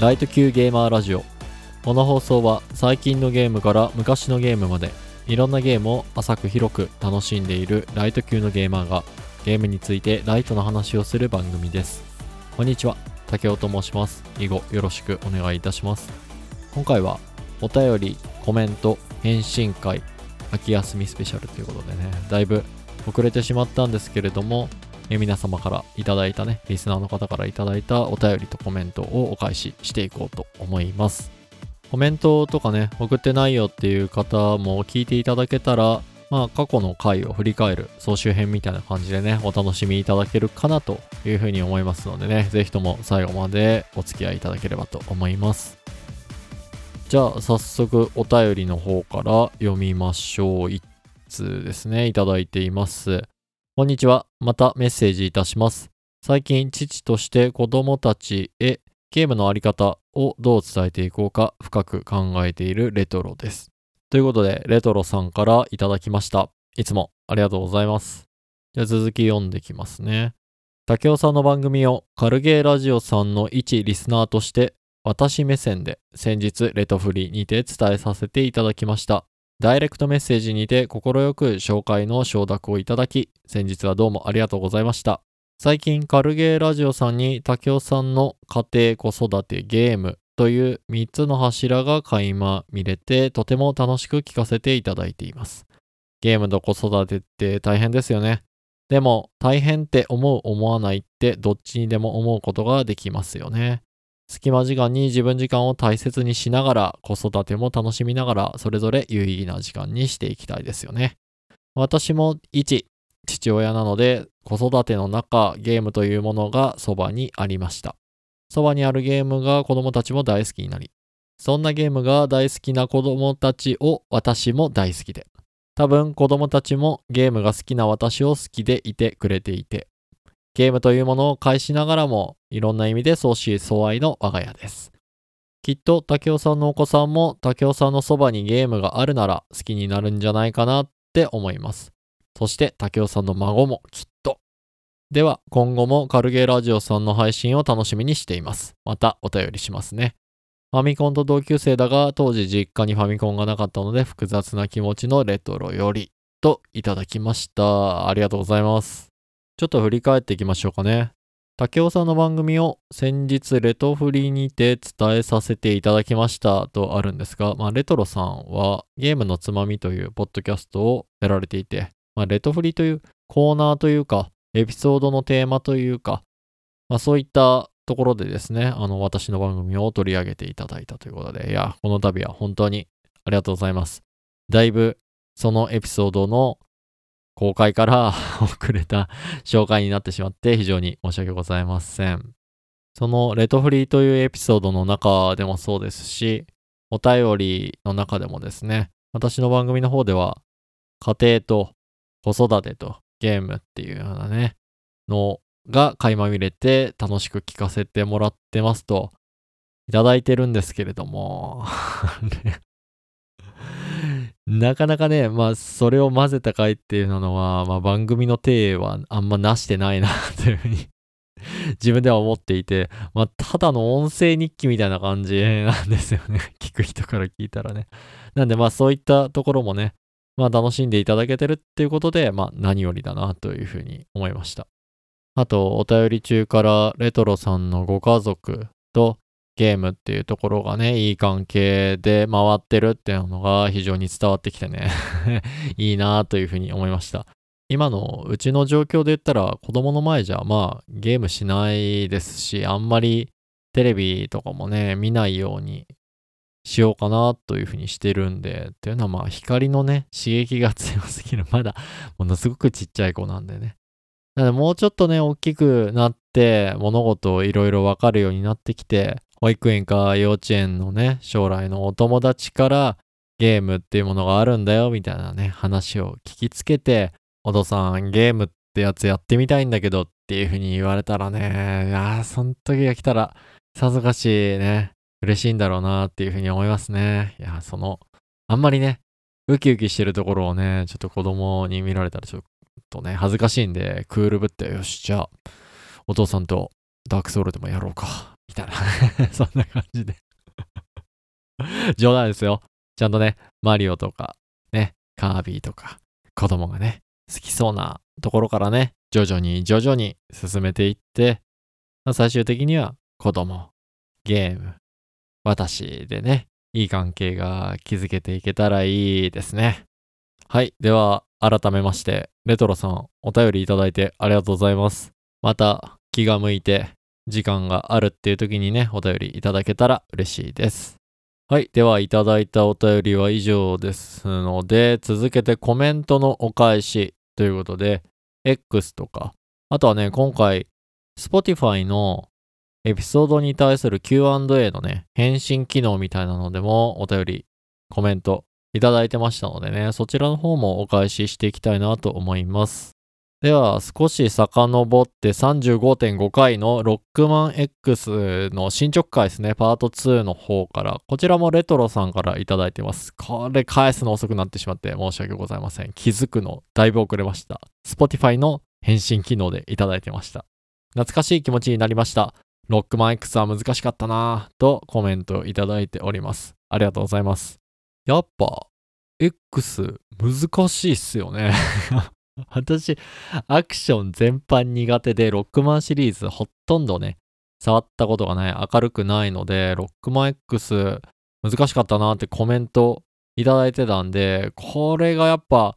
ライト級ゲーマーラジオ。この放送は最近のゲームから昔のゲームまでいろんなゲームを浅く広く楽しんでいるライト級のゲーマーがゲームについてライトな話をする番組です。こんにちは。竹雄と申します。以後よろしくお願いいたします。今回はお便りコメント返信会秋休みスペシャルということでねだいぶ遅れてしまったんですけれどもえ皆様からいただいたね、リスナーの方からいただいたお便りとコメントをお返ししていこうと思います。コメントとかね、送ってないよっていう方も聞いていただけたら、まあ過去の回を振り返る総集編みたいな感じでね、お楽しみいただけるかなというふうに思いますのでね、ぜひとも最後までお付き合いいただければと思います。じゃあ早速お便りの方から読みましょう。一通ですね、いただいています。こんにちは。またメッセージいたします。最近、父として子供たちへゲームのあり方をどう伝えていこうか深く考えているレトロです。ということで、レトロさんからいただきました。いつもありがとうございます。じゃあ続き読んできますね。竹雄さんの番組をカルゲーラジオさんの一リスナーとして私目線で先日レトフリにて伝えさせていただきました。ダイレクトメッセージにて快く紹介の承諾をいただき、先日はどうもありがとうございました。最近、カルゲーラジオさんに竹雄さんの家庭子育てゲームという3つの柱が垣間見れて、とても楽しく聞かせていただいています。ゲームと子育てって大変ですよね。でも、大変って思う思わないってどっちにでも思うことができますよね。隙間時間に自分時間を大切にしながら、子育ても楽しみながら、それぞれ有意義な時間にしていきたいですよね。私も一、父親なので、子育ての中、ゲームというものがそばにありました。そばにあるゲームが子供たちも大好きになり、そんなゲームが大好きな子供たちを私も大好きで、多分子供たちもゲームが好きな私を好きでいてくれていて、ゲームというものを介しながらも、いろんな意味で相思相愛の我が家です。きっと竹雄さんのお子さんも竹雄さんのそばにゲームがあるなら好きになるんじゃないかなって思います。そして竹雄さんの孫もきっと。では今後もカルゲーラジオさんの配信を楽しみにしています。またお便りしますね。ファミコンと同級生だが当時実家にファミコンがなかったので複雑な気持ちのレトロよりといただきました。ありがとうございます。ちょっと振り返っていきましょうかね。竹雄さんの番組を先日レトフリにて伝えさせていただきましたとあるんですが、まあ、レトロさんはゲームのつまみというポッドキャストをやられていて、まあ、レトフリというコーナーというか、エピソードのテーマというか、まあ、そういったところでですね、あの、私の番組を取り上げていただいたということで、いや、この度は本当にありがとうございます。だいぶそのエピソードの公開から 遅れた紹介になってしまって非常に申し訳ございません。そのレトフリーというエピソードの中でもそうですし、お便りの中でもですね、私の番組の方では家庭と子育てとゲームっていうようなね、のが垣間見れて楽しく聞かせてもらってますといただいてるんですけれども なかなかね、まあ、それを混ぜた回っていうのは、まあ、番組の体はあんまなしてないなというふうに 自分では思っていて、まあ、ただの音声日記みたいな感じなんですよね。聞く人から聞いたらね。なんで、まあ、そういったところもね、まあ、楽しんでいただけてるっていうことで、まあ、何よりだなというふうに思いました。あと、お便り中からレトロさんのご家族とゲームっていうところがね、いい関係で回ってるっていうのが非常に伝わってきてね いいなというふうに思いました。今のうちの状況で言ったら子供の前じゃまあゲームしないですし、あんまりテレビとかもね、見ないようにしようかなというふうにしてるんで、っていうのはまあ光のね、刺激が強すぎる。まだものすごくちっちゃい子なんでね。なのでもうちょっとね、大きくなって物事をいろいろわかるようになってきて、保育園か幼稚園のね、将来のお友達からゲームっていうものがあるんだよみたいなね、話を聞きつけて、お父さんゲームってやつやってみたいんだけどっていう風に言われたらね、いやー、その時が来たらさぞかしね、嬉しいんだろうなっていう風に思いますね。いや、その、あんまりね、ウキウキしてるところをね、ちょっと子供に見られたらちょっとね、恥ずかしいんで、クールぶって、よし、じゃあ、お父さんとダークソウルでもやろうかみたいな そんな感じで冗談ですよ。ちゃんとね、マリオとか、ね、カービィとか、子供がね、好きそうなところからね、徐々に徐々に進めていって、最終的には子供、ゲーム、私でね、いい関係が築けていけたらいいですね。はい。では、改めまして、レトロさん、お便りいただいてありがとうございます。また、気が向いて、時間があるっていう時にね、お便りいただけたら嬉しいです。はい。では、いただいたお便りは以上ですので、続けてコメントのお返しということで、X とか、あとはね、今回、Spotify のエピソードに対する Q&A のね、返信機能みたいなのでもお便り、コメントいただいてましたのでね、そちらの方もお返ししていきたいなと思います。では、少し遡って35.5回のロックマン X の進捗回ですね、パート2の方から、こちらもレトロさんからいただいてます。これ返すの遅くなってしまって申し訳ございません。気づくのだいぶ遅れました。Spotify の返信機能でいただいてました。懐かしい気持ちになりました。ロックマン X は難しかったなぁとコメントいただいております。ありがとうございます。やっぱ X 難しいっすよね 私、アクション全般苦手で、ロックマンシリーズほとんどね、触ったことがない、明るくないので、ロックマン X 難しかったなってコメントいただいてたんで、これがやっぱ、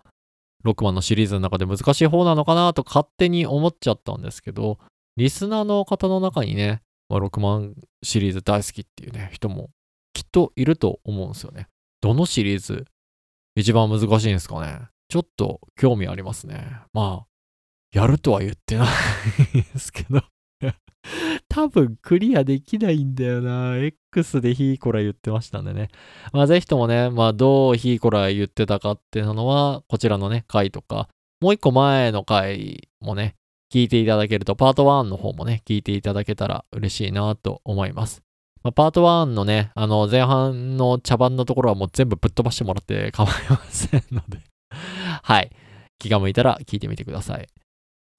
ロックマンのシリーズの中で難しい方なのかなと勝手に思っちゃったんですけど、リスナーの方の中にね、まあ、ロックマンシリーズ大好きっていうね、人もきっといると思うんですよね。どのシリーズ一番難しいんですかね？ちょっと興味ありますね。まあ、やるとは言ってない ですけど多分クリアできないんだよな。X でヒーコラ言ってましたんでね。まあぜひともね、まあどうヒーコラ言ってたかっていうのは、こちらのね、回とか、もう一個前の回もね、聞いていただけると、パート1の方もね、聞いていただけたら嬉しいなと思います。まあ、パート1のね、あの前半の茶番のところはもう全部ぶっ飛ばしてもらって構いませんのではい。気が向いたら聞いてみてください。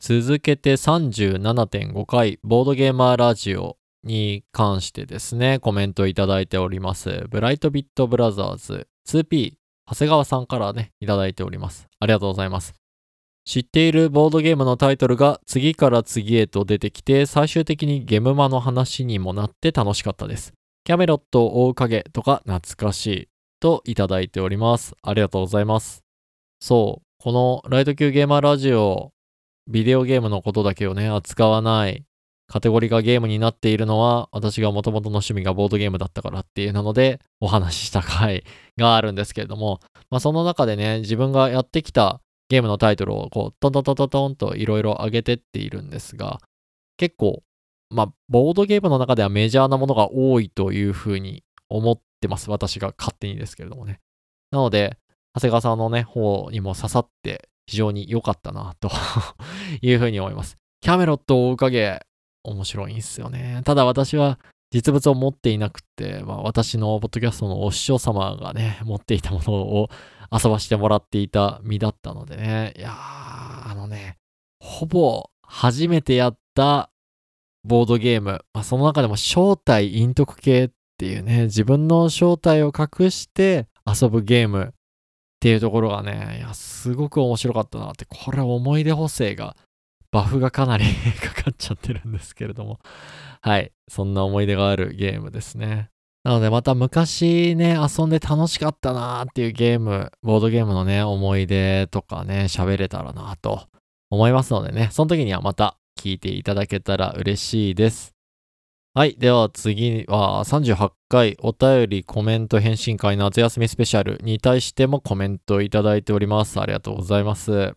続けて37.5回、ボードゲーマーラジオに関してですね、コメントいただいております。ブライトビットブラザーズ 2P、長谷川さんからね、いただいております。ありがとうございます。知っているボードゲームのタイトルが次から次へと出てきて、最終的にゲムマの話にもなって楽しかったです。キャメロットを追う影とか懐かしいといただいております。ありがとうございます。そう、このライト級ゲーマーラジオ、ビデオゲームのことだけをね、扱わないカテゴリーがゲームになっているのは、私が元々の趣味がボードゲームだったからっていうなので、お話しした回があるんですけれども、まあその中でね、自分がやってきたゲームのタイトルをこう、トントントントントンといろいろ上げてっているんですが、結構、まあ、ボードゲームの中ではメジャーなものが多いというふうに思ってます。私が勝手にですけれどもね。なので、長谷川さんのね、方にも刺さって非常に良かったな、と いうふうに思います。キャメロットを追う影、面白いんですよね。ただ私は実物を持っていなくて、まあ、私のポッドキャストのお師匠様がね、持っていたものを遊ばしてもらっていた身だったのでね。いやー、あのね、ほぼ初めてやったボードゲーム、まあ、その中でも正体陰徳系っていうね、自分の正体を隠して遊ぶゲームっていうところがね、いや、すごく面白かったなって、これ思い出補正が、バフがかなり かかっちゃってるんですけれども、はい、そんな思い出があるゲームですね。なのでまた昔ね、遊んで楽しかったなーっていうゲーム、ボードゲームのね、思い出とかね、喋れたらなと思いますのでね、その時にはまた聞いていただけたら嬉しいです。はい。では次は38回お便りコメント返信会夏休みスペシャルに対してもコメントいただいております。ありがとうございます。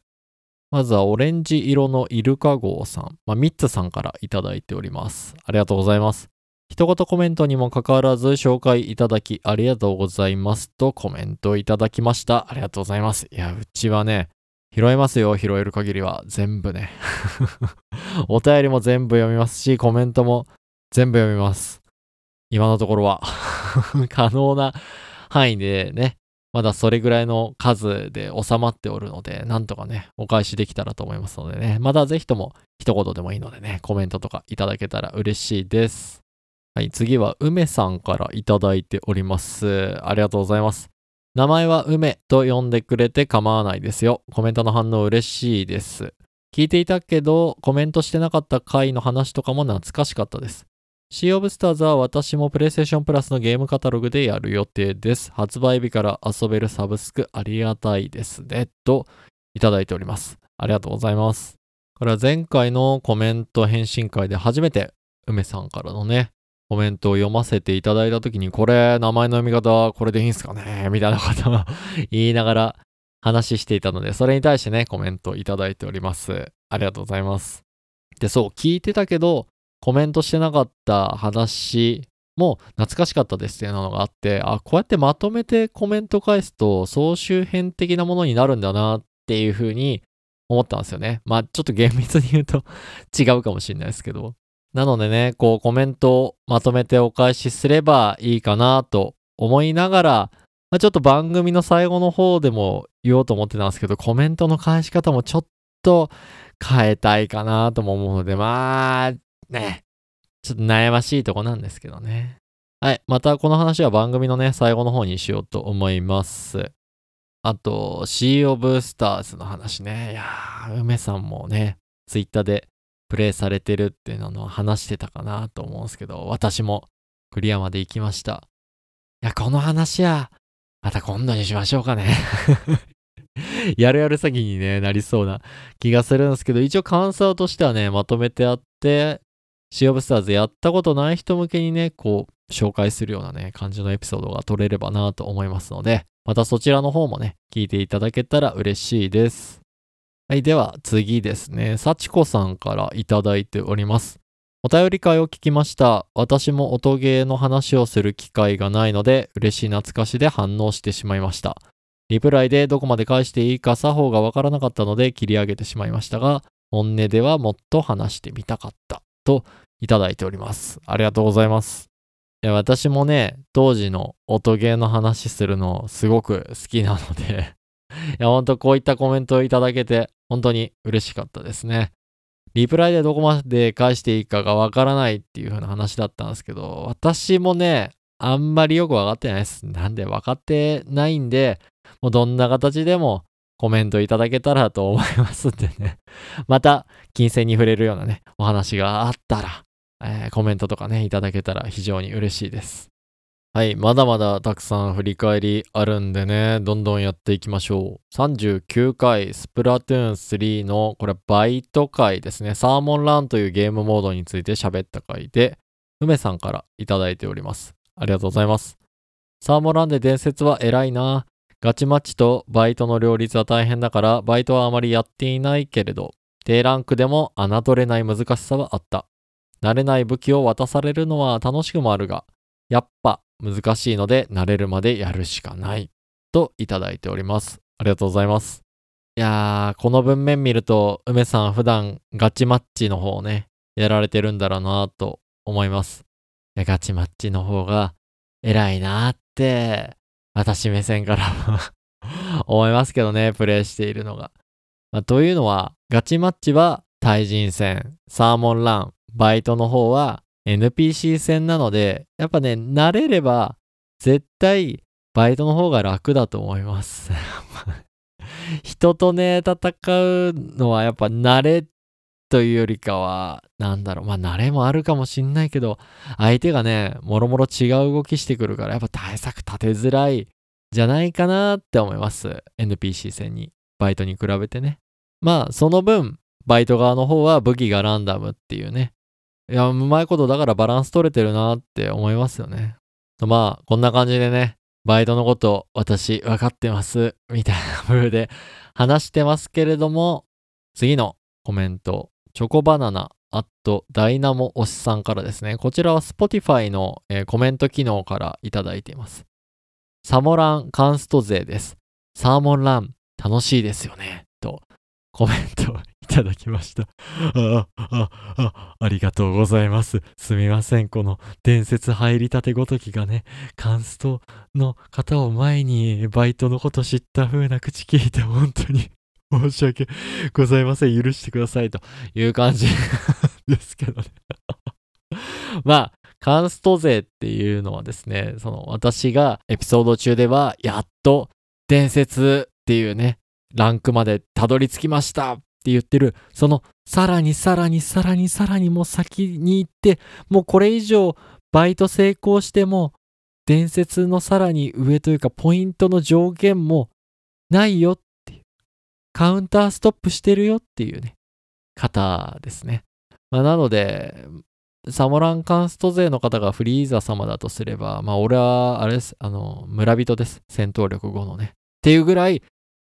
まずはオレンジ色のイルカ号さん、まあ、ミッツさんからいただいております。ありがとうございます。一言コメントにもかかわらず紹介いただきありがとうございますとコメントいただきました。ありがとうございます。いや、うちはね、拾えますよ、拾える限りは。全部ね。お便りも全部読みますし、コメントも全部読みます。今のところは 可能な範囲でね、まだそれぐらいの数で収まっておるので、なんとかね、お返しできたらと思いますのでね、まだぜひとも一言でもいいのでね、コメントとかいただけたら嬉しいです。はい、次は梅さんからいただいております。ありがとうございます。名前は梅と呼んでくれて構わないですよ。コメントの反応嬉しいです。聞いていたけど、コメントしてなかった回の話とかも懐かしかったです。シー・オブ・スターズは私もプレイステーションプラスのゲームカタログでやる予定です。発売日から遊べるサブスクありがたいですね。といただいております。ありがとうございます。これは前回のコメント返信会で初めて梅さんからのね、コメントを読ませていただいたときに、これ、名前の読み方、これでいいんすかねみたいなことを言いながら話していたので、それに対してね、コメントいただいております。ありがとうございます。で、そう、聞いてたけど、コメントしてなかった話も懐かしかったですっていうのがあって、あ、こうやってまとめてコメント返すと、総集編的なものになるんだなっていうふうに思ったんですよね。まあ、ちょっと厳密に言うと 違うかもしれないですけど。なのでね、こうコメントをまとめてお返しすればいいかなと思いながら、まあ、ちょっと番組の最後の方でも言おうと思ってたんですけど、コメントの返し方もちょっと変えたいかなとも思うので、まあ、ね、ちょっと悩ましいとこなんですけどね。はい。またこの話は番組のね、最後の方にしようと思います。あと、シー・オブ・スターズの話ね。いやー、梅さんもね、ツイッターでプレイされてるっていうのを話してたかなと思うんですけど、私もクリアまで行きました。いや、この話は、また今度にしましょうかね。やるやる詐欺に、ね、なりそうな気がするんですけど、一応感想としてはね、まとめてあって、シー・オブ・スターズやったことない人向けにね、こう、紹介するようなね、感じのエピソードが取れればなと思いますので、またそちらの方もね、聞いていただけたら嬉しいです。はい、では次ですね。幸子さんからいただいております。お便り会を聞きました。私も音ゲーの話をする機会がないので、嬉しい懐かしで反応してしまいました。リプライでどこまで返していいか作法がわからなかったので切り上げてしまいましたが、本音ではもっと話してみたかった。といただいております。ありがとうございます。いや私もね、当時の音ゲーの話するのすごく好きなので、いや、ほんとこういったコメントをいただけて、本当に嬉しかったですね。リプライでどこまで返していいかがわからないっていう風な話だったんですけど、私もね、あんまりよくわかってないです。なんで分かってないんで、もうどんな形でもコメントいただけたらと思いますんでね。また、金銭に触れるようなね、お話があったら、えーコメントとかね、いただけたら非常に嬉しいです。はい、まだまだたくさん振り返りあるんでね、どんどんやっていきましょう。39回、スプラトゥーン3の、これバイト回ですね。サーモンランというゲームモードについて喋った回で、梅さんからいただいております。ありがとうございます。サーモンランで伝説は偉いな。ガチマッチとバイトの両立は大変だから、バイトはあまりやっていないけれど、低ランクでも侮れない難しさはあった。慣れない武器を渡されるのは楽しくもあるが、やっぱ難しいので慣れるまでやるしかない。といただいております。ありがとうございます。いやー、この文面見ると、梅さん普段ガチマッチの方をね、やられてるんだろうなと思います。いや、ガチマッチの方が偉いなって、私目線からは 思いますけどね、プレイしているのが。まあというのは、ガチマッチは対人戦、サーモンラン、バイトの方は NPC 戦なので、やっぱね、慣れれば絶対バイトの方が楽だと思います。人とね、戦うのはやっぱ慣れというよりかは、なんだろう、まあ慣れもあるかもしんないけど、相手がね、もろもろ違う動きしてくるから、やっぱ対策立てづらいじゃないかなって思います。NPC 戦に、バイトに比べてね。まあ、その分、バイト側の方は武器がランダムっていうね。いや、うまいことだからバランス取れてるなって思いますよね。まあ、こんな感じでね、バイトのこと私分かってます、みたいな風で話してますけれども、次のコメント、チョコバナナ、あとダイナモ推しさんからですね、こちらは Spotify の、えーコメント機能からいただいています。サモランカンスト勢です。サーモンラン楽しいですよね。とコメントいただきました。あ、あ、あ、ありがとうございます。すみません。この伝説入りたてごときがね、カンストの方を前にバイトのこと知った風な口聞いて本当に 申し訳ございません。許してくださいという感じですけどね。まあ、カンスト勢っていうのはですね、その私がエピソード中では、やっと伝説っていうね、ランクまでたどり着きましたって言ってる、そのさらにさらにさらにさらにもう先に行って、もうこれ以上バイト成功しても、伝説のさらに上というかポイントの上限もないよっていう。カウンターストップしてるよっていうね、方ですね。まあ、なので、サモランカンスト勢の方がフリーザ様だとすれば、まあ俺は、あれです、あの、村人です。戦闘力5のね。っていうぐらい、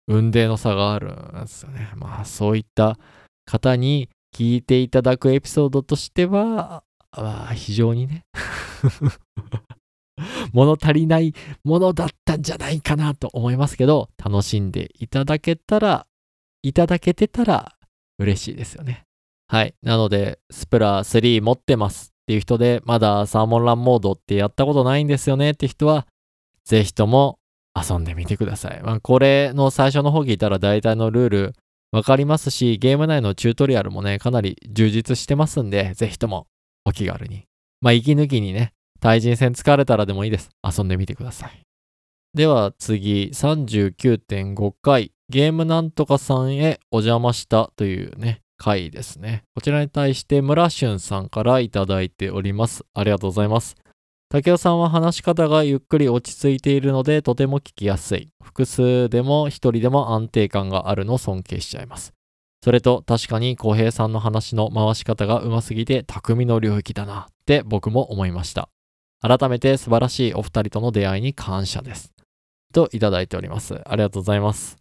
運命の差があるんですよね。まあそういった方に聞いていただくエピソードとしては、あ非常にね 物足りないものだったんじゃないかなと思いますけど、楽しんでいただけたら、いただけてたら嬉しいですよね。はい。なので、スプラ3持ってますっていう人で、まだサーモンランモードってやったことないんですよねって人は、ぜひとも遊んでみてください。まあ、これの最初の方聞いたら大体のルールわかりますし、ゲーム内のチュートリアルもね、かなり充実してますんで、ぜひともお気軽に。まあ、息抜きにね、対人戦疲れたらでもいいです。遊んでみてください。では次、39.5回、ゲームなんとかさんへお邪魔したというね、回ですね。こちらに対して村俊さんからいただいております。ありがとうございます。竹雄さんは話し方がゆっくり落ち着いているのでとても聞きやすい。複数でも一人でも安定感があるのを尊敬しちゃいます。それと確かに小平さんの話の回し方がうますぎて匠の領域だなって僕も思いました。改めて素晴らしいお二人との出会いに感謝です。といただいております。ありがとうございます。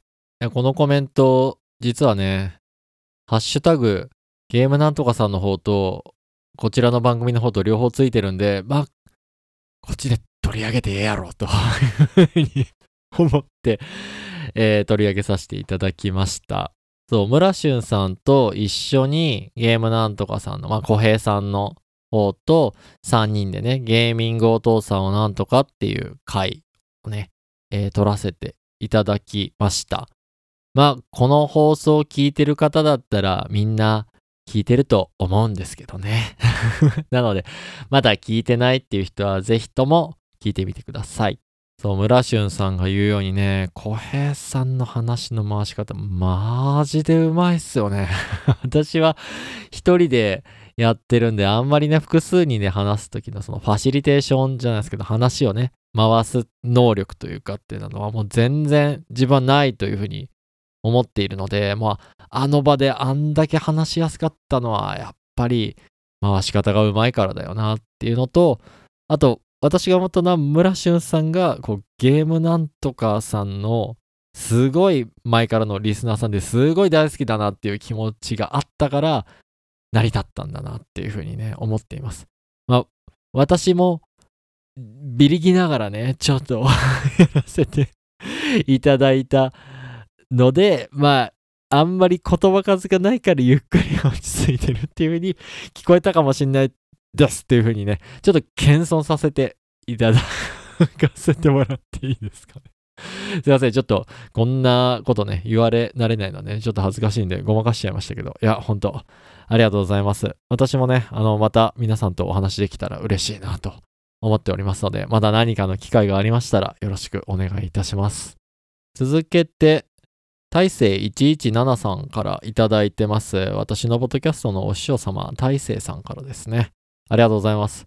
このコメント、実はね、ハッシュタグ、ゲームなんとかさんの方と、こちらの番組の方と両方ついてるんで、まあ、こっちで取り上げてええやろ、と思って、えー、取り上げさせていただきました。そう、村俊さんと一緒にゲームなんとかさんの、まあ、小平さんの方と3人でね、ゲーミングお父さんをなんとかっていう回をね、えー、撮らせていただきました。まあ、この放送を聞いてる方だったらみんな聞いてると思うんですけどね。なので、まだ聞いてないっていう人はぜひとも聞いてみてください。そう、村俊さんが言うようにね、小平さんの話の回し方、マジでうまいっすよね。私は一人でやってるんで、あんまりね、複数人で話す時のそのファシリテーションじゃないですけど、話をね、回す能力というかっていうのはもう全然自分はないというふうに思っているので、まあ、あの場であんだけ話しやすかったのは、やっぱり回し方がうまいからだよなっていうのと、あと、私が思ったのは村俊さんがこうゲームなんとかさんのすごい前からのリスナーさんですごい大好きだなっていう気持ちがあったから成り立ったんだなっていうふうにね思っています。まあ私もビリギながらねちょっと やらせていただいたので、まあ、あんまり言葉数がないからゆっくり落ち着いてるっていう風に聞こえたかもしんないです。っていう風にね、ちょっと謙遜させていただかせてもらっていいですかね。すいません。ちょっと、こんなことね、言われ慣れないので、ね、ちょっと恥ずかしい。んで、ごまかしちゃい。ましたけど、い。や、ほんと、ありがとうござい。ます。私もね、あの、また皆さんとお話できたら嬉しい。なと思っておりますので、まだ何かの機会がありましたら、よろしくお願い。い。たします。続けて、大勢117さんからいただいてます。私のポッドキャストのお師匠様、大勢さんからですね。ありがとうございます。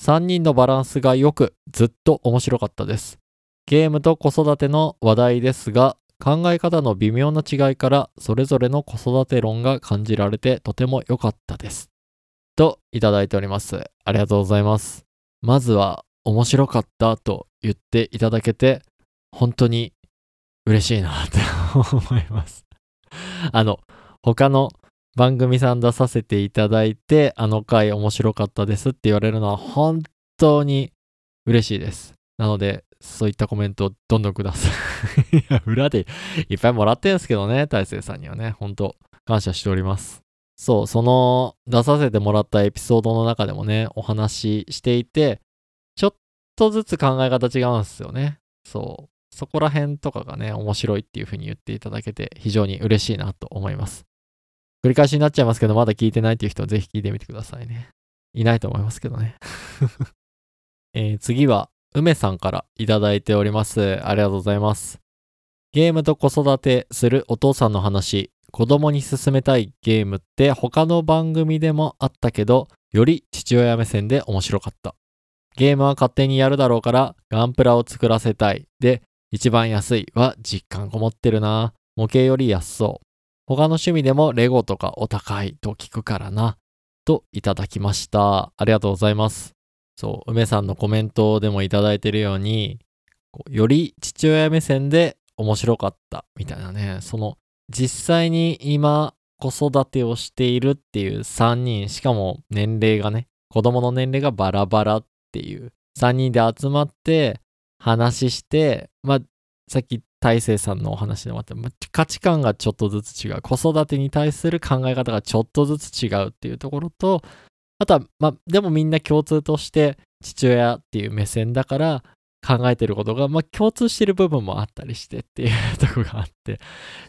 3人のバランスが良く、ずっと面白かったです。ゲームと子育ての話題ですが、考え方の微妙な違いからそれぞれの子育て論が感じられてとても良かったです。といただいております。ありがとうございます。まずは面白かったと言っていただけて本当に嬉しいなって 思います。あの、他の番組さん出させていただいて、あの回面白かったですって言われるのは本当に嬉しいです。なので、そういったコメントをどんどんください、裏でいっぱいもらってるんすけどね、大勢さんにはね、本当感謝しております。そう、その出させてもらったエピソードの中でもね、お話ししていて、ちょっとずつ考え方違うんですよね。そう。そこら辺とかがね、面白いっていう風に言っていただけて非常に嬉しいなと思います。繰り返しになっちゃいますけど、まだ聞いてないっていう人はぜひ聞いてみてくださいね。いないと思いますけどね。えー次は、梅さんからいただいております。ありがとうございます。ゲームと子育てするお父さんの話、子供に勧めたいゲームって他の番組でもあったけど、より父親目線で面白かった。ゲームは勝手にやるだろうから、ガンプラを作らせたい。で、一番安いは実感こもってるな。模型より安そう。他の趣味でもレゴとかお高いと聞くからな。といただきました。ありがとうございます。そう、梅さんのコメントでもいただいてるように、こうより父親目線で面白かったみたいなね、その実際に今子育てをしているっていう3人、しかも年齢がね、子供の年齢がバラバラっていう3人で集まって話して、まあ、さっき大勢さんのお話でもあった、まあ価値観がちょっとずつ違う。子育てに対する考え方がちょっとずつ違うっていうところと、あとは、まあ、でもみんな共通として父親っていう目線だから考えてることが、まあ、共通してる部分もあったりしてっていうとこがあって、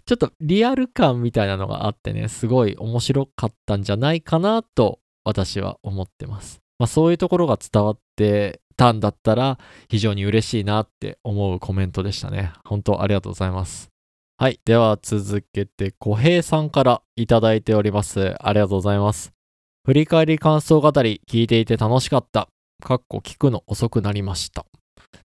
ちょっとリアル感みたいなのがあってね、すごい面白かったんじゃないかなと私は思ってます。まあ、そういうところが伝わってたんだったら非常に嬉しいなって思うコメントでしたね。本当ありがとうございます。はい。では続けて、小平さんからいただいております。ありがとうございます。振り返り感想語り聞いていて楽しかった。かっこ聞くの遅くなりました。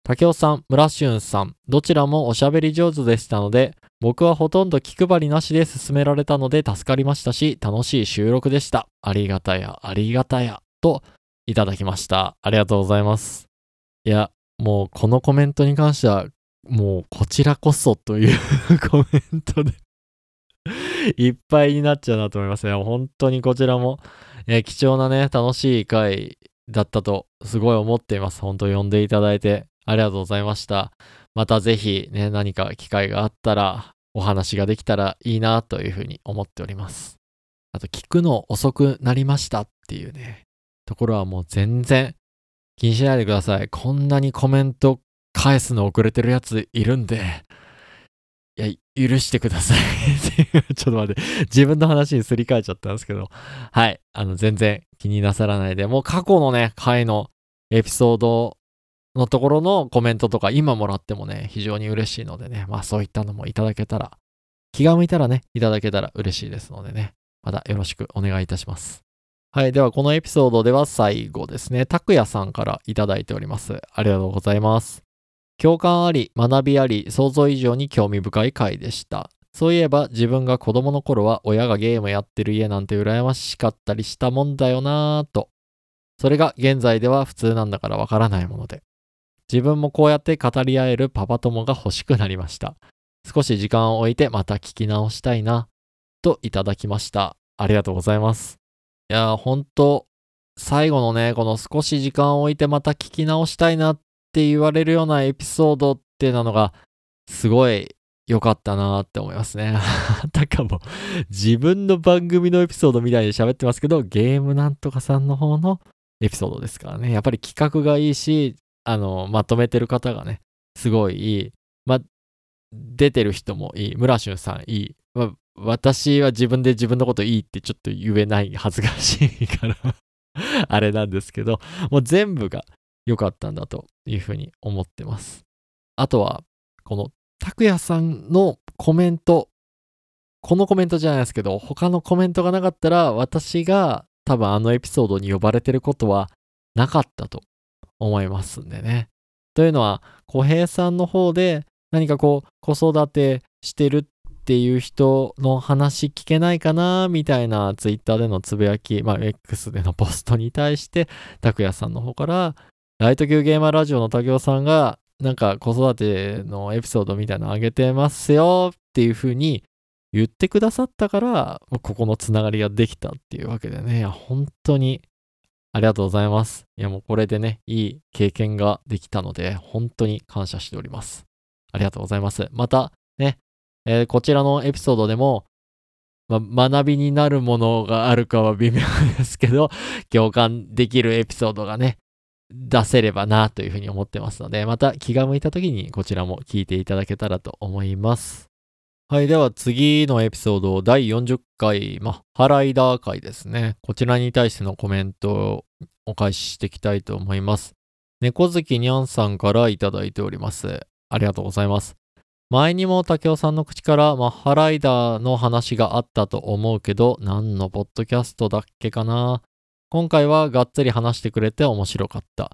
竹雄さん、村俊さん、どちらもおしゃべり上手でしたので、僕はほとんど気配りなしで進められたので助かりましたし、楽しい収録でした。ありがたや、ありがたや、といただきました。ありがとうございます。いや、もうこのコメントに関しては、もうこちらこそという コメントで いっぱいになっちゃうなと思いますね。本当にこちらも、えー貴重なね、楽しい回だったとすごい思っています。本当呼んでいただいてありがとうございました。またぜひね、何か機会があったらお話ができたらいいなというふうに思っております。あと、聞くの遅くなりましたっていうね、ところはもう全然気にしないでください。こんなにコメント返すの遅れてるやついるんで、いや、許してください。ちょっと待って。自分の話にすり替えちゃったんですけど。はい。あの、全然気になさらないで、もう過去のね、回のエピソードのところのコメントとか今もらってもね、非常に嬉しいのでね、まあそういったのもいただけたら、気が向いたらね、いただけたら嬉しいですのでね、またよろしくお願いいたします。はい。では、このエピソードでは最後ですね、拓也さんからいただいております。ありがとうございます。共感あり、学びあり、想像以上に興味深い回でした。そういえば自分が子供の頃は親がゲームやってる家なんて羨ましかったりしたもんだよなぁと。それが現在では普通なんだからわからないもので。自分もこうやって語り合えるパパ友が欲しくなりました。少し時間を置いてまた聞き直したいな、といただきました。ありがとうございます。いやー、ほんと、最後のね、この少し時間を置いてまた聞き直したいなって言われるようなエピソードってなのが、すごい良かったなって思いますね。あたかも、自分の番組のエピソードみたいに喋ってますけど、ゲームなんとかさんの方のエピソードですからね。やっぱり企画がいいし、あの、まとめてる方がね、すごいいい。ま、出てる人もいい。村俊さんいい。ま、私は自分で自分のこといいってちょっと言えない恥ずかしいから あれなんですけど、もう全部が良かったんだというふうに思ってます。あとは、この拓也さんのコメント、このコメントじゃないですけど、他のコメントがなかったら、私が多分あのエピソードに呼ばれてることはなかったと思いますんでね。というのは、小平さんの方で何かこう、子育てしてるっっていう人の話聞けないかなみたいなツイッターでのつぶやき、まあ X でのポストに対して、拓也さんの方から、ライト級ゲーマーラジオの竹雄さんが、なんか子育てのエピソードみたいなのあげてますよっていう風に言ってくださったから、ここのつながりができたっていうわけでね、いや、本当にありがとうございます。いや、もうこれでね、いい経験ができたので、本当に感謝しております。ありがとうございます。また、ね、えーこちらのエピソードでも、ま、学びになるものがあるかは微妙ですけど、共感できるエピソードがね、出せればなというふうに思ってますので、また気が向いた時にこちらも聞いていただけたらと思います。はい、では次のエピソード第40回、ま、ハライダー回ですね。こちらに対してのコメントをお返ししていきたいと思います。猫好きにゃんさんからいただいております。ありがとうございます。前にも竹雄さんの口からマッハライダーの話があったと思うけど、何のポッドキャストだっけかな今回はがっつり話してくれて面白かった。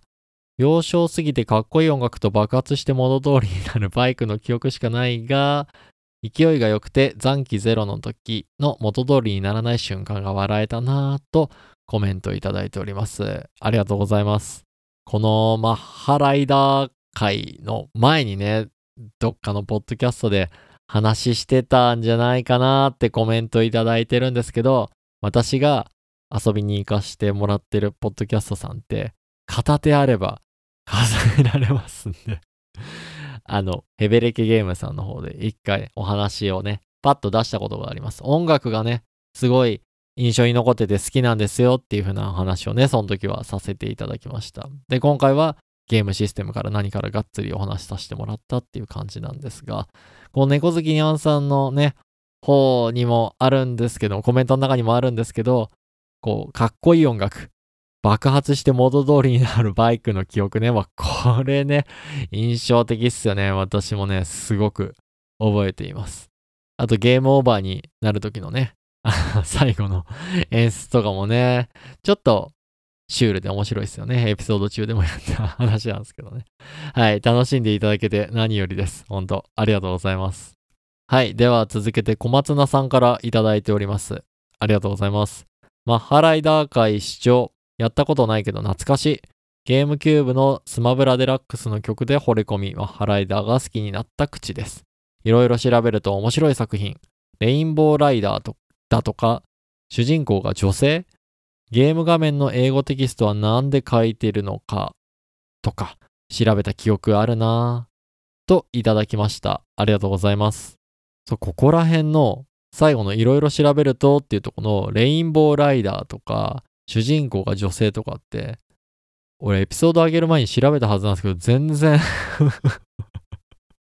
幼少すぎてかっこいい音楽と爆発して元通りになるバイクの記憶しかないが、勢いが良くて残機ゼロの時の元通りにならない瞬間が笑えたなぁとコメントいただいております。ありがとうございます。このマッハライダー会の前にね、どっかのポッドキャストで話してたんじゃないかなってコメントいただいてるんですけど、私が遊びに行かしてもらってるポッドキャストさんって、片手あれば数えられますんで あの、ヘベレケゲームさんの方で一回お話をね、パッと出したことがあります。音楽がね、すごい印象に残ってて好きなんですよっていう風な話をね、その時はさせていただきました。で、今回はゲームシステムから何からがっつりお話しさせてもらったっていう感じなんですが、この猫好きにゃんさんのね、方にもあるんですけど、コメントの中にもあるんですけど、こう、かっこいい音楽、爆発して元通りになるバイクの記憶ね、まあ、これね、印象的っすよね。私もね、すごく覚えています。あとゲームオーバーになる時のね、最後の演出とかもね、ちょっとシュールで面白いですよね。エピソード中でもやった話なんですけどね。はい。楽しんでいただけて何よりです。本当ありがとうございます。はい。では続けて小松菜さんからいただいております。ありがとうございます。マッハライダー会視聴。やったことないけど懐かしい。ゲームキューブのスマブラデラックスの曲で惚れ込み、マッハライダーが好きになった口です。いろいろ調べると面白い作品。レインボーライダーだとか、主人公が女性？ゲーム画面の英語テキストは何で書いてるのかとか調べた記憶あるなぁといただきました。ありがとうございます。そう、ここら辺の最後のいろいろ調べるとっていうとこのレインボーライダーとか主人公が女性とかって俺エピソード上げる前に調べたはずなんですけど全然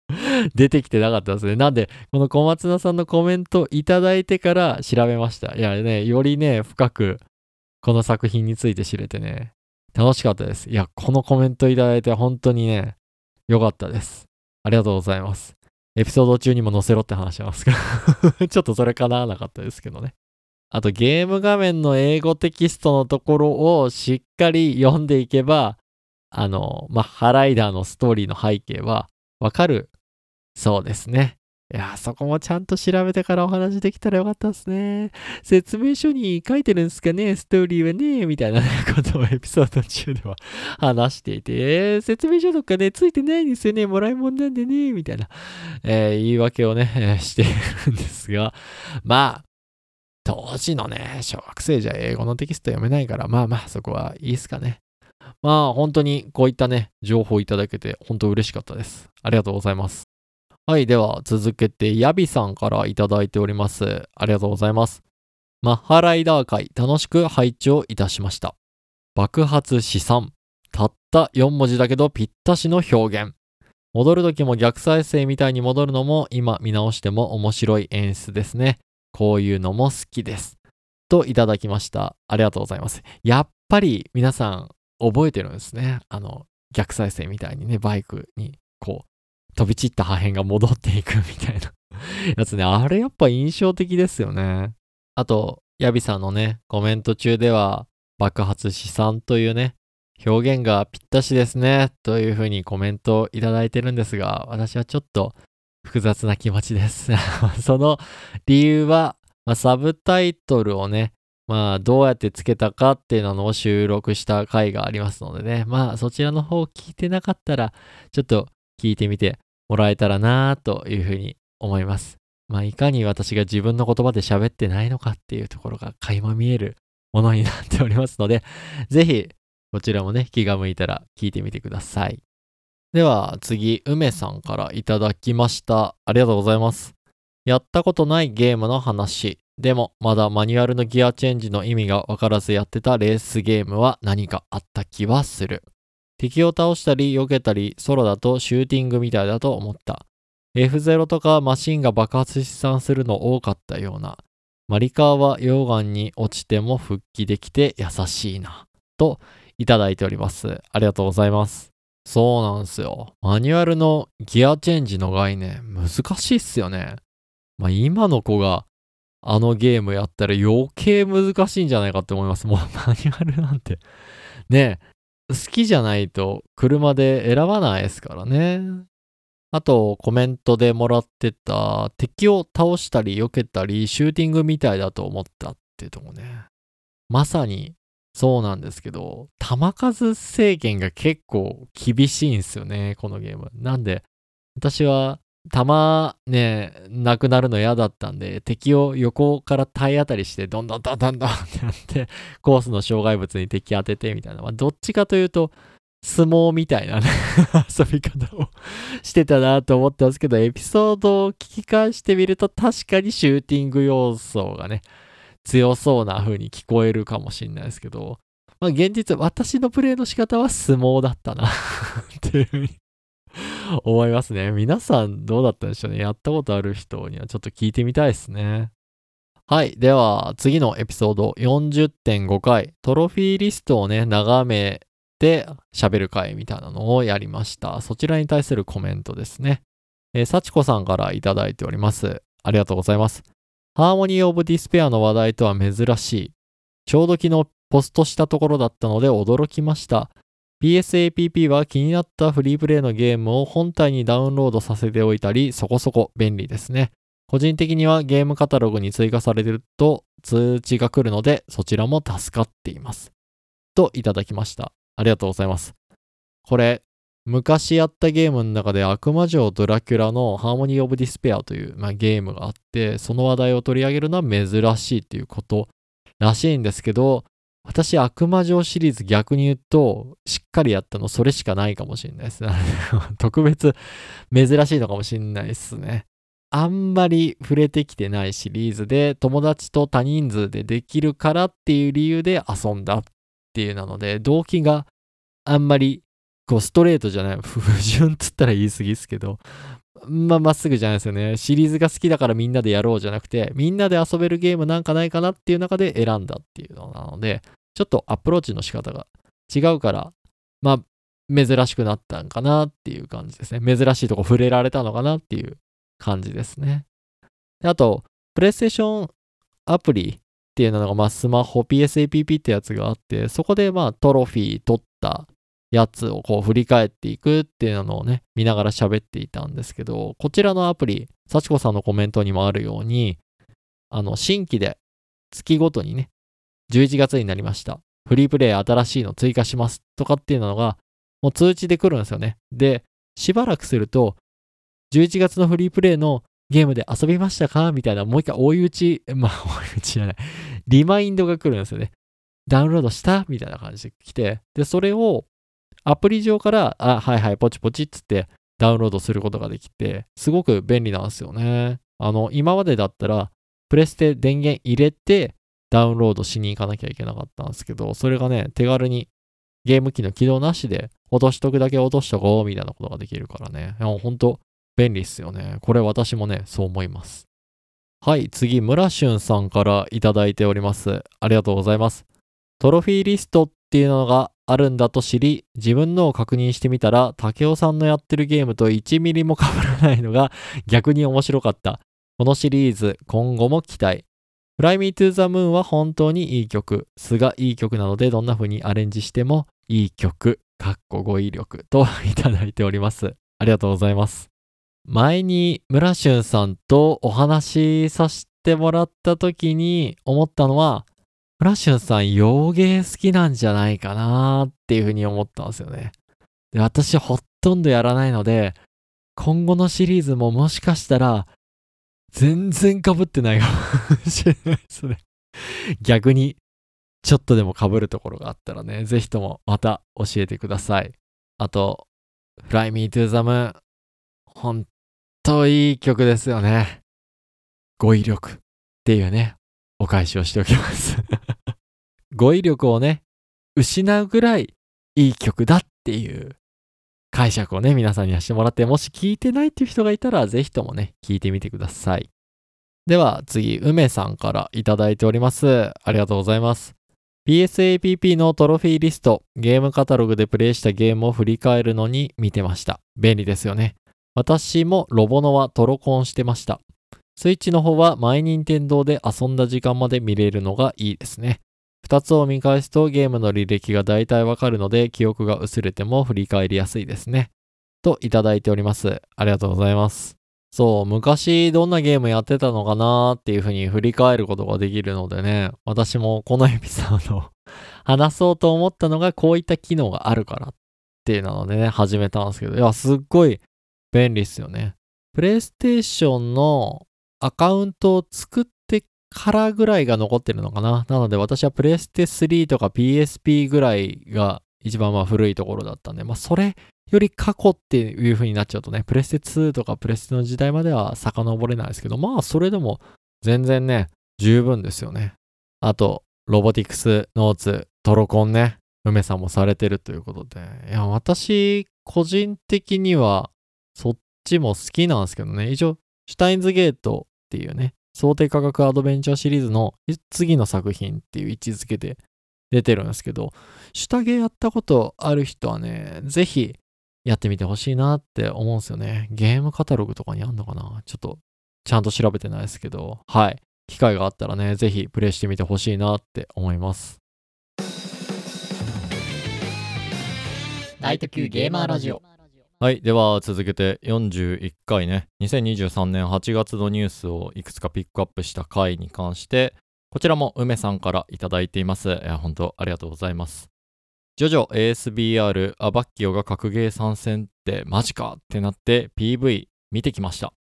出てきてなかったですね。なんで、この小松菜さんのコメントいただいてから調べました。いやね、よりね、深くこの作品について知れてね、楽しかったです。いや、このコメントいただいて本当にね、良かったです。ありがとうございます。エピソード中にも載せろって話しますけど ちょっとそれ叶わなかったですけどね。あとゲーム画面の英語テキストのところをしっかり読んでいけば、あの、マッハライダーのストーリーの背景はわかるそうですね。いや、そこもちゃんと調べてからお話できたらよかったですね。説明書に書いてるんですかね、ストーリーはね、みたいな ことをエピソード中では話していて、説明書とかね、ついてないんですよね、もらい物なんでね、みたいな、えー、言い訳をね、しているんですが、まあ、当時のね、小学生じゃ英語のテキスト読めないから、まあまあ、そこはいいっすかね。まあ、本当にこういったね、情報いただけて、本当嬉しかったです。ありがとうございます。はい、では続けて、ヤビさんからいただいております。ありがとうございます。マッハライダー会、楽しく配置をいたしました。爆発資産。たった4文字だけどぴったしの表現。戻る時も逆再生みたいに戻るのも今見直しても面白い演出ですね。こういうのも好きです。といただきました。ありがとうございます。やっぱり皆さん覚えてるんですね。あの、逆再生みたいにね、バイクにこう飛び散った破片が戻っていくみたいな やつね。あれやっぱ印象的ですよね。あと、ヤビさんのね、コメント中では、爆発資産というね、表現がぴったしですね、というふうにコメントをいただいてるんですが、私はちょっと複雑な気持ちです その理由は、まあ、サブタイトルをね、まあ、どうやってつけたかっていうのを収録した回がありますのでね、まあ、そちらの方聞いてなかったら、ちょっと聞いてみてもらえたらなというふうに思います。まあ、いかに私が自分の言葉で喋ってないのかっていうところが垣間見えるものになっておりますので、ぜひ、こちらもね、気が向いたら聞いてみてください。では次、梅さんからいただきました。ありがとうございます。やったことないゲームの話。でも、まだマニュアルのギアチェンジの意味がわからずやってたレースゲームは何かあった気はする。敵を倒したり避けたりソロだとシューティングみたいだと思った。F0 とかマシンが爆発飛散するの多かったような。マリカーは溶岩に落ちても復帰できて優しいな。といただいております。ありがとうございます。そうなんですよ。マニュアルのギアチェンジの概念難しいっすよね。まあ今の子があのゲームやったら余計難しいんじゃないかって思います。もうマニュアルなんてねえ好きじゃないと車で選ばないですからね。あと、コメントでもらってた、敵を倒したり避けたり、シューティングみたいだと思ったっていうとこね。まさにそうなんですけど、弾数制限が結構厳しいんですよね、このゲーム。なんで、私は弾ね、なくなるの嫌だったんで、敵を横から体当たりして、どんどんどんどんどんってやって、コースの障害物に敵当ててみたいな。まあ、どっちかというと、相撲みたいなね 遊び方をしてたなと思ったんですけど、エピソードを聞き返してみると確かにシューティング要素がね、強そうな風に聞こえるかもしれないですけど、まあ現実私のプレイの仕方は相撲だったな っていう風に 思いますね。皆さんどうだったでしょうね。やったことある人にはちょっと聞いてみたいですね。はい。では、次のエピソード40.5回、トロフィーリストをね、眺めて喋る会みたいなのをやりました。そちらに対するコメントですね。えー、幸子さんからいただいております。ありがとうございます。Harmony of Despair の話題とは珍しい。ちょうど昨日ポストしたところだったので驚きました。PSAPP は気になったフリープレイのゲームを本体にダウンロードさせておいたり、そこそこ便利ですね。個人的にはゲームカタログに追加されてると通知が来るので、そちらも助かっています。といただきました。ありがとうございます。これ、昔やったゲームの中で悪魔城ドラキュラの Harmony of Despair という、まあ、ゲームがあって、その話題を取り上げるのは珍しいっていうことらしいんですけど、私、悪魔城シリーズ逆に言うと、しっかりやったのそれしかないかもしれないです。特別珍しいのかもしれないですね。あんまり触れてきてないシリーズで、友達と多人数でできるからっていう理由で遊んだっっていうなので、動機があんまりこうストレートじゃない、不純っつったら言い過ぎですけど、まあ、まっすぐじゃないですよね。シリーズが好きだからみんなでやろうじゃなくて、みんなで遊べるゲームなんかないかなっていう中で選んだっていうのなので、ちょっとアプローチの仕方が違うから、まあ、珍しくなったんかなっていう感じですね。珍しいとこ触れられたのかなっていう感じですね。であと、プレイステーションアプリっていうのが、まあ、スマホ PSAPP ってやつがあって、そこでまあトロフィー取ったやつをこう振り返っていくっていうのをね、見ながら喋っていたんですけど、こちらのアプリ、幸子さんのコメントにもあるように、あの、新規で月ごとにね、11月になりました。フリープレイ新しいの追加しますとかっていうのが、もう通知で来るんですよね。で、しばらくすると、11月のフリープレイのゲームで遊びましたか？みたいな、もう一回追い打ち、まあ、追い打ちじゃない。リマインドが来るんですよね。ダウンロードした？みたいな感じで来て、で、それをアプリ上から、あ、はいはい、ポチポチっつってダウンロードすることができて、すごく便利なんですよね。あの、今までだったら、プレステ電源入れてダウンロードしに行かなきゃいけなかったんですけど、それがね、手軽にゲーム機の起動なしで落としとくだけ落としとこうみたいなことができるからね。ほんと便利っすよね。これ私もね、そう思います。はい、次、村俊さんからいただいております。ありがとうございます。トロフィーリストっていうのがあるんだと知り、自分のを確認してみたら、竹雄さんのやってるゲームと1ミリも被らないのが逆に面白かった。このシリーズ、今後も期待。Fly Me to the Moon は本当にいい曲。素がいい曲なので、どんな風にアレンジしてもいい曲。かっこ語彙力といただいております。ありがとうございます。前に村俊さんとお話しさせてもらった時に思ったのは、村俊さん洋芸好きなんじゃないかなっていうふうに思ったんですよね。で、私ほとんどやらないので、今後のシリーズももしかしたら全然被ってないかもしれないですね。逆にちょっとでも被るところがあったらね、ぜひともまた教えてください。あと、Fly Me to the Moon 本といい曲ですよね。語彙力っていうね、お返しをしておきます 語彙力をね、失うぐらいいい曲だっていう解釈をね、皆さんにはしてもらって、もし聞いてないっていう人がいたら、ぜひともね、聞いてみてください。では次、梅さんからいただいております。ありがとうございます。PSAPP のトロフィーリスト、ゲームカタログでプレイしたゲームを振り返るのに見てました。便利ですよね。私もロボノはトロコンしてました。スイッチの方はマイニンテンドーで遊んだ時間まで見れるのがいいですね。2つを見返すとゲームの履歴が大体わかるので記憶が薄れても振り返りやすいですね。といただいております。ありがとうございます。そう、昔どんなゲームやってたのかなーっていう風に振り返ることができるのでね、私もこのエピソード 話そうと思ったのがこういった機能があるからっていうのでね、始めたんですけど、いや、すっごい便利っすよね。プレイステーションのアカウントを作ってからぐらいが残ってるのかな。なので私はプレステ3とか PSP ぐらいが一番まあ古いところだったんで、まあそれより過去っていう風になっちゃうとね、プレステ2とかプレステの時代までは遡れないですけど、まあそれでも全然ね、十分ですよね。あと、ロボティクスノーツ、トロコンね、梅さんもされてるということで、いや、私、個人的には、そっちも好きなんですけどね、一応、シュタインズゲートっていうね、想定科学アドベンチャーシリーズの次の作品っていう位置づけで出てるんですけど、下着やったことある人はね、ぜひやってみてほしいなって思うんですよね。ゲームカタログとかにあんのかな？ちょっとちゃんと調べてないですけど、はい。機会があったらね、ぜひプレイしてみてほしいなって思います。ナイト級ゲーマーラジオ。はい。では、続けて41回ね、2023年8月のニュースをいくつかピックアップした回に関して、こちらも梅さんからいただいています。本当ありがとうございます。ジョジョ ASBR アバッキオが格ゲー参戦ってマジかってなって PV 見てきました。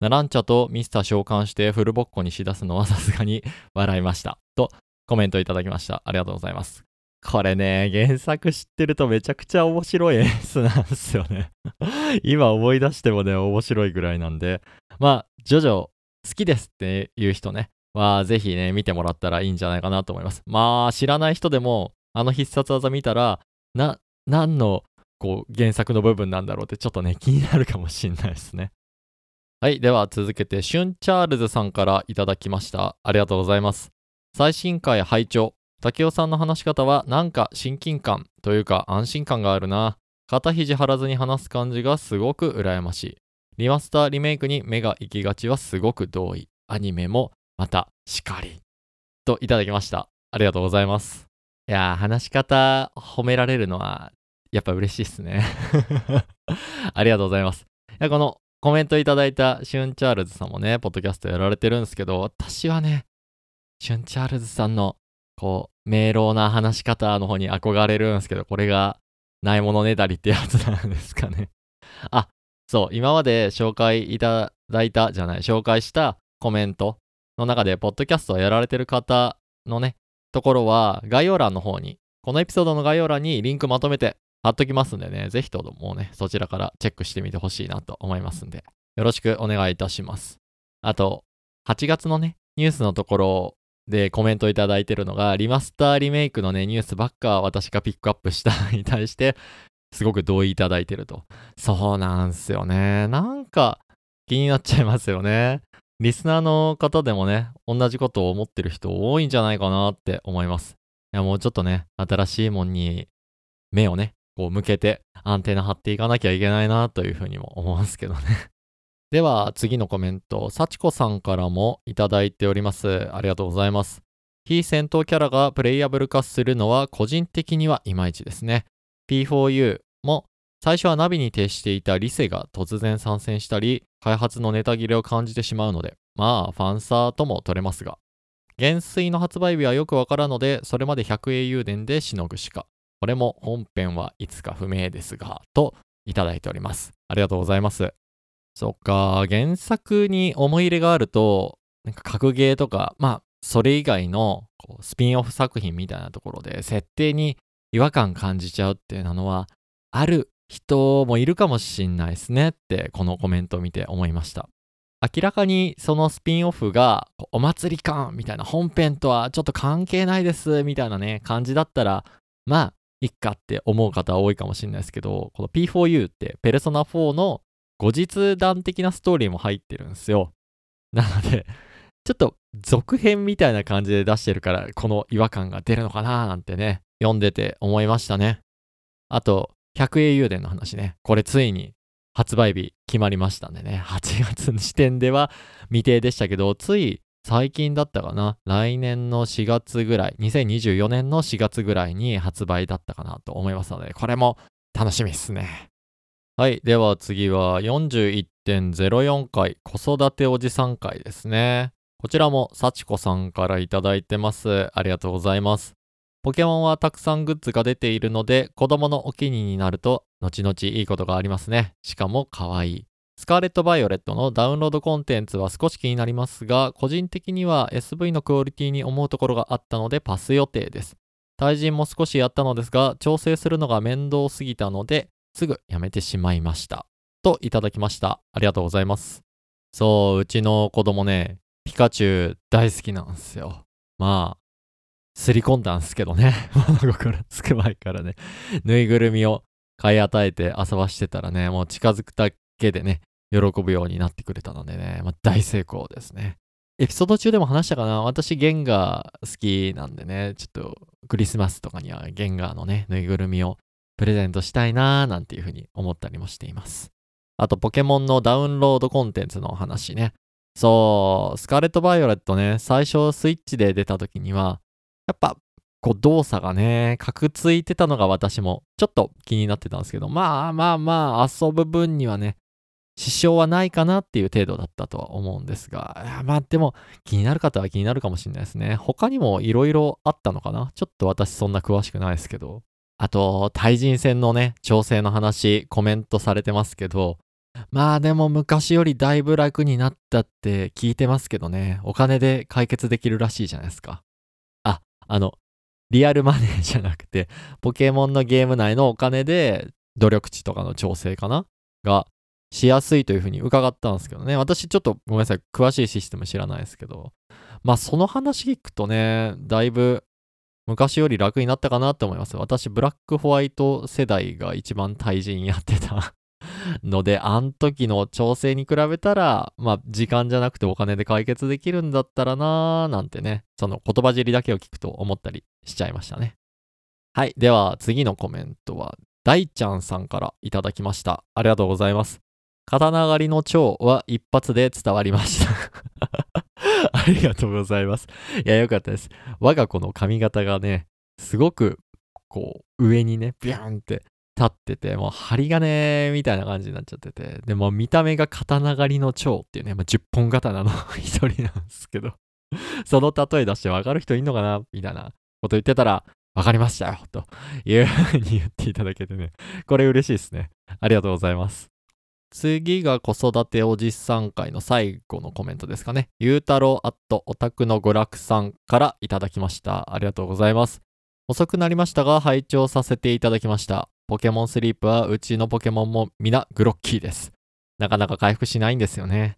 ナランチャとミスター召喚してフルボッコにしだすのはさすがに笑いました。とコメントいただきました。ありがとうございます。これね、原作知ってるとめちゃくちゃ面白い演出なんですよね 今思い出してもね、面白いぐらいなんで、まあ、ジョジョ好きですっていう人ね、はぜひね、見てもらったらいいんじゃないかなと思います。まあ、知らない人でも、あの必殺技見たら、な、何の、こう、原作の部分なんだろうってちょっとね、気になるかもしんないですね。はい。では続けて、シュンチャールズさんからいただきました。ありがとうございます。最新回拝聴竹雄さんの話し方はなんか親近感というか安心感があるな。肩肘張らずに話す感じがすごく羨ましい。リマスターリメイクに目が行きがちはすごく同意。アニメもまたしかり。といただきました。ありがとうございます。いやー、話し方褒められるのはやっぱ嬉しいっすね ありがとうございます。いや、このコメントいただいたシュンチャールズさんもね、ポッドキャストやられてるんですけど、私はね、シュンチャールズさんのこう、明朗な話し方の方に憧れるんですけど、これがないものねだりってやつなんですかね あ、そう、今まで紹介いただいたじゃない、紹介したコメントの中で、ポッドキャストをやられてる方のね、ところは、概要欄の方に、このエピソードの概要欄にリンクまとめて貼っときますんでね、ぜひともね、そちらからチェックしてみてほしいなと思いますんで、よろしくお願いいたします。あと、8月のね、ニュースのところでコメントいただいてるのが、リマスターリメイクのね、ニュースばっか私がピックアップしたに対して、すごく同意いただいてると。そうなんすよね。なんか気になっちゃいますよね。リスナーの方でもね、同じことを思ってる人多いんじゃないかなって思います。いや、もうちょっとね、新しいもんに目をね、こう向けてアンテナ張っていかなきゃいけないなというふうにも思うんですけどねでは次のコメント、幸子さんからもいただいております。ありがとうございます。非戦闘キャラがプレイヤブル化するのは個人的にはいまいちですね。P4U も最初はナビに徹していたリセが突然参戦したり、開発のネタ切れを感じてしまうので、まあファンサーとも取れますが、減衰の発売日はよくわからんので、それまで 100A 油田でしのぐしか。これも本編はいつか不明ですが、といただいております。ありがとうございます。そっか、原作に思い入れがあると、なんか格ゲーとか、まあ、それ以外のこうスピンオフ作品みたいなところで、設定に違和感感じちゃうっていうのは、ある人もいるかもしんないですねって、このコメントを見て思いました。明らかにそのスピンオフがお祭り感みたいな本編とはちょっと関係ないですみたいなね感じだったらまあいっかって思う方多いかもしれないですけど、この P4U ってペルソナ4の後日談的なストーリーも入ってるんですよ。なので、ちょっと続編みたいな感じで出してるから、この違和感が出るのかななんてね、読んでて思いましたね。あと、百英雄伝の話ね。これついに発売日決まりましたんでね。8月の時点では未定でしたけど、つい最近だったかな来年の4月ぐらい、2024年の4月ぐらいに発売だったかなと思いますので、これも楽しみっすね。はい。では次は41.04回子育ておじさん会ですね。こちらも幸子さんからいただいてます。ありがとうございます。ポケモンはたくさんグッズが出ているので、子供のお気に入りになると、後々いいことがありますね。しかも可愛い。スカーレット・バイオレットのダウンロードコンテンツは少し気になりますが、個人的には SV のクオリティに思うところがあったのでパス予定です。対人も少しやったのですが、調整するのが面倒すぎたので、すぐやめてしまいました。といただきました。ありがとうございます。そう、うちの子供ね、ピカチュウ大好きなんですよ。まあ、すり込んだんすけどね。物心つく前からね。ぬいぐるみを買い与えて遊ばしてたらね、もう近づくだけでね、喜ぶようになってくれたのでね、まあ、大成功ですね。エピソード中でも話したかな？私、ゲンガー好きなんでね、ちょっとクリスマスとかにはゲンガーのね、ぬいぐるみをプレゼントしたいなーなんていうふうに思ったりもしています。あと、ポケモンのダウンロードコンテンツの話ね。そう、スカーレット・バイオレットね、最初スイッチで出た時には、やっぱ、こう動作がね、かくついてたのが私もちょっと気になってたんですけど、まあまあまあ、遊ぶ分にはね、支障はないかなっていう程度だったとは思うんですが、まあでも気になる方は気になるかもしれないですね。他にもいろいろあったのかな？ちょっと私そんな詳しくないですけど。あと、対人戦のね、調整の話、コメントされてますけど、まあでも昔よりだいぶ楽になったって聞いてますけどね、お金で解決できるらしいじゃないですか。あ、あの、リアルマネーじゃなくて、ポケモンのゲーム内のお金で努力値とかの調整かな？がしやすいというふうに伺ったんですけどね。私ちょっとごめんなさい。詳しいシステム知らないですけど。まあその話聞くとね、だいぶ昔より楽になったかなって思います。私、ブラックホワイト世代が一番対人やってた ので、あん時の調整に比べたら、まあ時間じゃなくてお金で解決できるんだったらなーなんてね、その言葉尻だけを聞くと思ったりしちゃいましたね。はい。では次のコメントは、大ちゃんさんからいただきました。ありがとうございます。刀狩りの蝶は一発で伝わりました ありがとうございます。いや、よかったです。我が子の髪型がね、すごく、こう、上にね、ビューンって立ってて、もう針金みたいな感じになっちゃってて、でも見た目が刀狩りの蝶っていうね、まあ、10本刀の 一人なんですけど、その例え出してわかる人いんのかなみたいなこと言ってたら、わかりましたよというふうに言っていただけてね、これ嬉しいですね。ありがとうございます。次が子育ておじさん会の最後のコメントですかね。ゆうたろうアットオタクの娯楽さんからいただきました。ありがとうございます。遅くなりましたが、拝聴させていただきました。ポケモンスリープはうちのポケモンも皆グロッキーです。なかなか回復しないんですよね。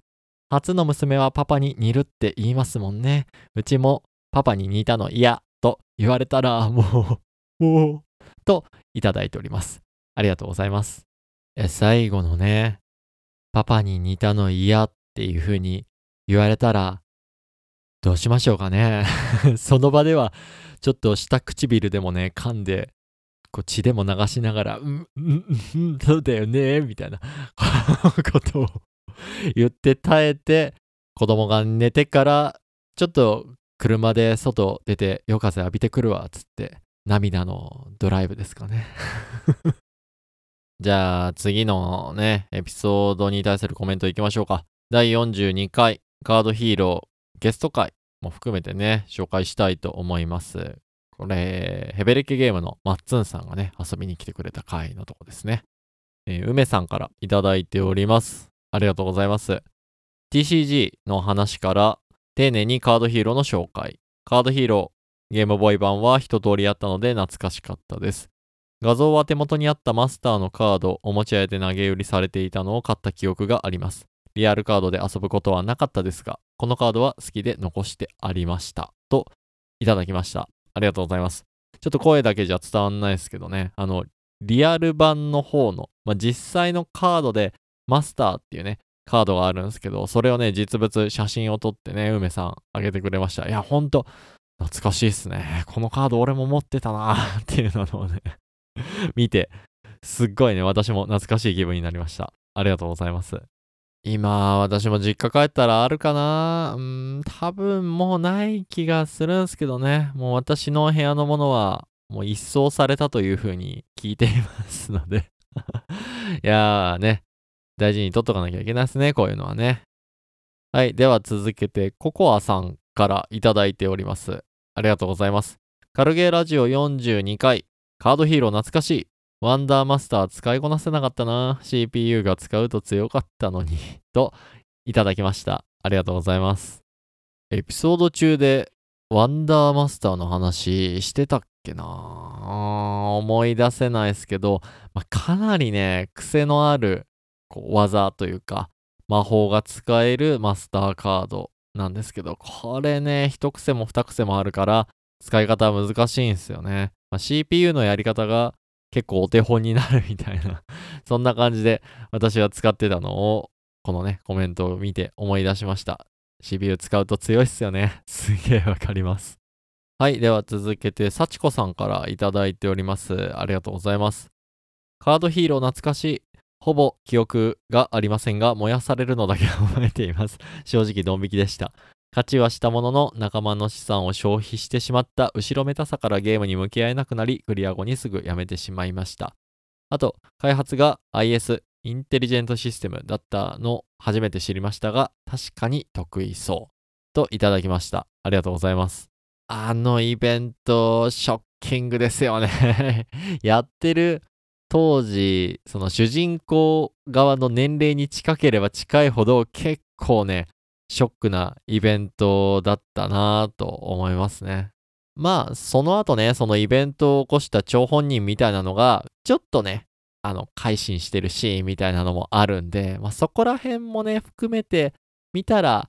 初の娘はパパに似るって言いますもんね。うちもパパに似たの嫌と言われたらもう、もう、といただいております。ありがとうございます。え最後のね、パパに似たの嫌っていう風に言われたら、どうしましょうかね。その場では、ちょっと下唇でもね、噛んで、こう血でも流しながら、うん、うん、うん、そうだよね、みたいな ことを言って耐えて、子供が寝てから、ちょっと車で外出て夜風浴びてくるわ、つって、涙のドライブですかねじゃあ次のね、エピソードに対するコメントいきましょうか。第42回カードヒーローゲスト会も含めてね、紹介したいと思います。これ、ヘベレケゲームのマッツンさんがね、遊びに来てくれた回のとこですね。えー、梅さんからいただいております。ありがとうございます。TCG の話から丁寧にカードヒーローの紹介。カードヒーロー、ゲームボーイ版は一通りやったので懐かしかったです。画像は手元にあったマスターのカード、おもちゃ屋で投げ売りされていたのを買った記憶があります。リアルカードで遊ぶことはなかったですが、このカードは好きで残してありました。と、いただきました。ありがとうございます。ちょっと声だけじゃ伝わんないですけどね、あの、リアル版の方の、まあ、実際のカードでマスターっていうね、カードがあるんですけど、それをね、実物、写真を撮ってね、梅さんあげてくれました。いや、ほんと、懐かしいっすね。このカード俺も持ってたなーっていうのをね 見て、すっごいね、私も懐かしい気分になりました。ありがとうございます。今、私も実家帰ったらあるかなうん、多分もうない気がするんすけどね。もう私の部屋のものは、もう一掃されたという風に聞いていますので いやーね、大事に取っとかなきゃいけないですね、こういうのはね。はい。では続けて、ココアさんからいただいております。ありがとうございます。カルゲーラジオ42回、カードヒーロー懐かしい。ワンダーマスター使いこなせなかったな。CPU が使うと強かったのに と、いただきました。ありがとうございます。エピソード中で、ワンダーマスターの話してたっけな思い出せないですけど、まあ、かなりね、癖のあるこう技というか、魔法が使えるマスターカードなんですけど、これね、一癖も二癖もあるから、使い方は難しいんですよね。まあ、CPU のやり方が結構お手本になるみたいな そんな感じで私は使ってたのを、このね、コメントを見て思い出しました。CPU 使うと強いっすよね。すげえわかります。はい。では続けて、幸子さんからいただいております。ありがとうございます。カードヒーロー懐かしい。ほぼ記憶がありませんが、燃やされるのだけ覚えています。正直ドン引きでした。勝ちはしたものの仲間の資産を消費してしまった後ろめたさからゲームに向き合えなくなり、クリア後にすぐやめてしまいました。あと、開発が IS、インテリジェントシステムだったの初めて知りましたが、確かに得意そう。といただきました。ありがとうございます。あのイベント、ショッキングですよね やってる当時、その主人公側の年齢に近ければ近いほど結構ね、ショックなイベントだったなと思いますね。まあ、その後ね、そのイベントを起こした張本人みたいなのが、ちょっとね、あの、改心してるシーンみたいなのもあるんで、まあそこら辺もね、含めて見たら、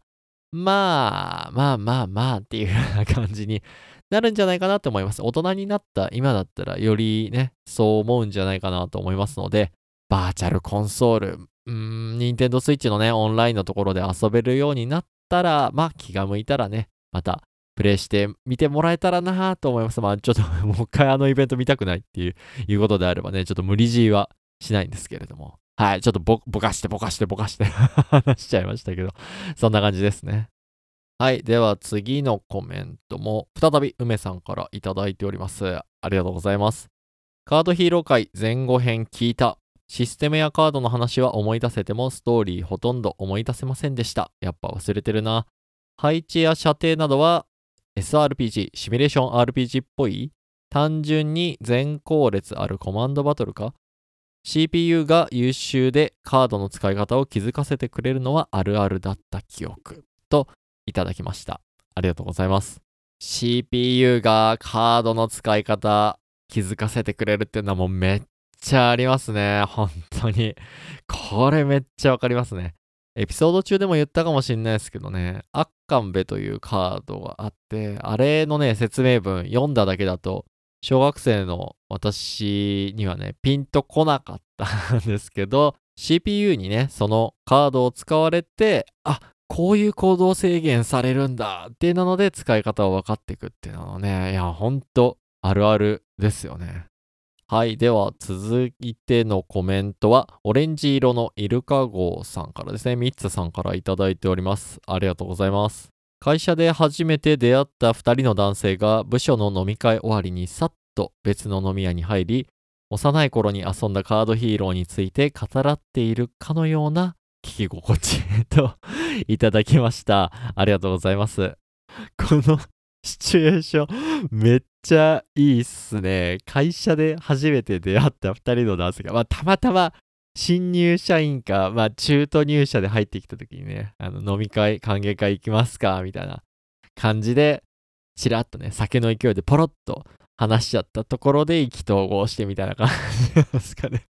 まあ、まあまあまあっていうような感じになるんじゃないかなと思います。大人になった今だったらよりね、そう思うんじゃないかなと思いますので、バーチャルコンソール、うーん、ニンテンドスイッチのね、オンラインのところで遊べるようになったら、まあ気が向いたらね、またプレイしてみてもらえたらなと思います。まあちょっと もう一回あのイベント見たくないっていう、いうことであればね、ちょっと無理強いはしないんですけれども。はい、ちょっとぼ、ぼかしてぼかしてぼかして 話しちゃいましたけど、そんな感じですね。はい。では次のコメントも再び梅さんからいただいております。ありがとうございます。カードヒーロー界前後編聞いた。システムやカードの話は思い出せてもストーリーほとんど思い出せませんでした。やっぱ忘れてるな。配置や射程などは SRPG、シミュレーション RPG っぽい？単純に全後列あるコマンドバトルか？CPU が優秀でカードの使い方を気づかせてくれるのはあるあるだった記憶。といただきました。ありがとうございます。CPU がカードの使い方気づかせてくれるっていうのはもうめっちゃありますね。本当に。これめっちゃわかりますね。エピソード中でも言ったかもしんないですけどね、アッカンベというカードがあって、あれのね、説明文読んだだけだと、小学生の私にはね、ピンとこなかったんですけど、CPU にね、そのカードを使われて、あ、こういう行動制限されるんだっていうので使い方を分かっていくっていうのはね、いや、ほんとあるあるですよね。はい。では、続いてのコメントは、オレンジ色のイルカ号さんからですね、ミッツさんからいただいております。ありがとうございます。会社で初めて出会った2人の男性が部署の飲み会終わりにさっと別の飲み屋に入り、幼い頃に遊んだカードヒーローについて語らっているかのような聞き心地と いただきました。ありがとうございます。このシチュエーション、めっちゃいいっすね。会社で初めて出会った2人の男性が、まあ、たまたま新入社員か、まあ、中途入社で入ってきた時にね、あの飲み会、歓迎会行きますかみたいな感じで、ちらっとね、酒の勢いでポロッと話しちゃったところで意気投合してみたいな感じですかね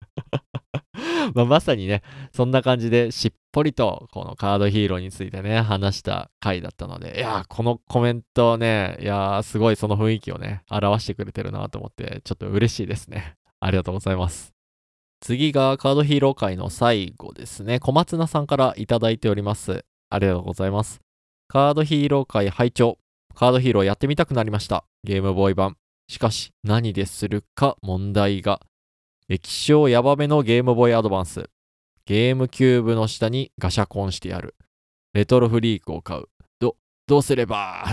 まあ、まさにね、そんな感じでしっぽりとこのカードヒーローについてね、話した回だったので、いやー、このコメントね、いや、すごいその雰囲気をね、表してくれてるなと思って、ちょっと嬉しいですね。ありがとうございます。次がカードヒーロー会の最後ですね。小松菜さんからいただいております。ありがとうございます。カードヒーロー会拝聴カードヒーローやってみたくなりました。ゲームボーイ版。しかし、何でするか問題が。液晶ヤバめのゲームボーイアドバンス。ゲームキューブの下にガシャコンしてやる。レトロフリークを買う。ど、どうすれば？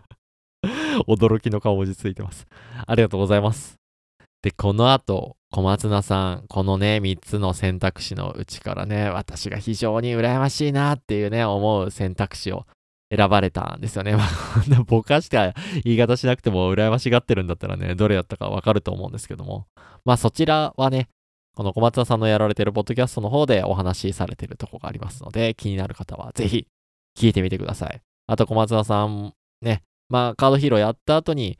驚きの顔文字ついてます。ありがとうございます。で、この後、小松菜さん、このね、3つの選択肢のうちからね、私が非常に羨ましいなっていうね、思う選択肢を選ばれたんですよね。まあ、ぼかして言い方しなくても羨ましがってるんだったらね、どれだったかわかると思うんですけども。まあそちらはね、この小松田さんのやられてるポッドキャストの方でお話しされてるとこがありますので、気になる方はぜひ聞いてみてください。あと小松田さんね、まあカードヒーローやった後に、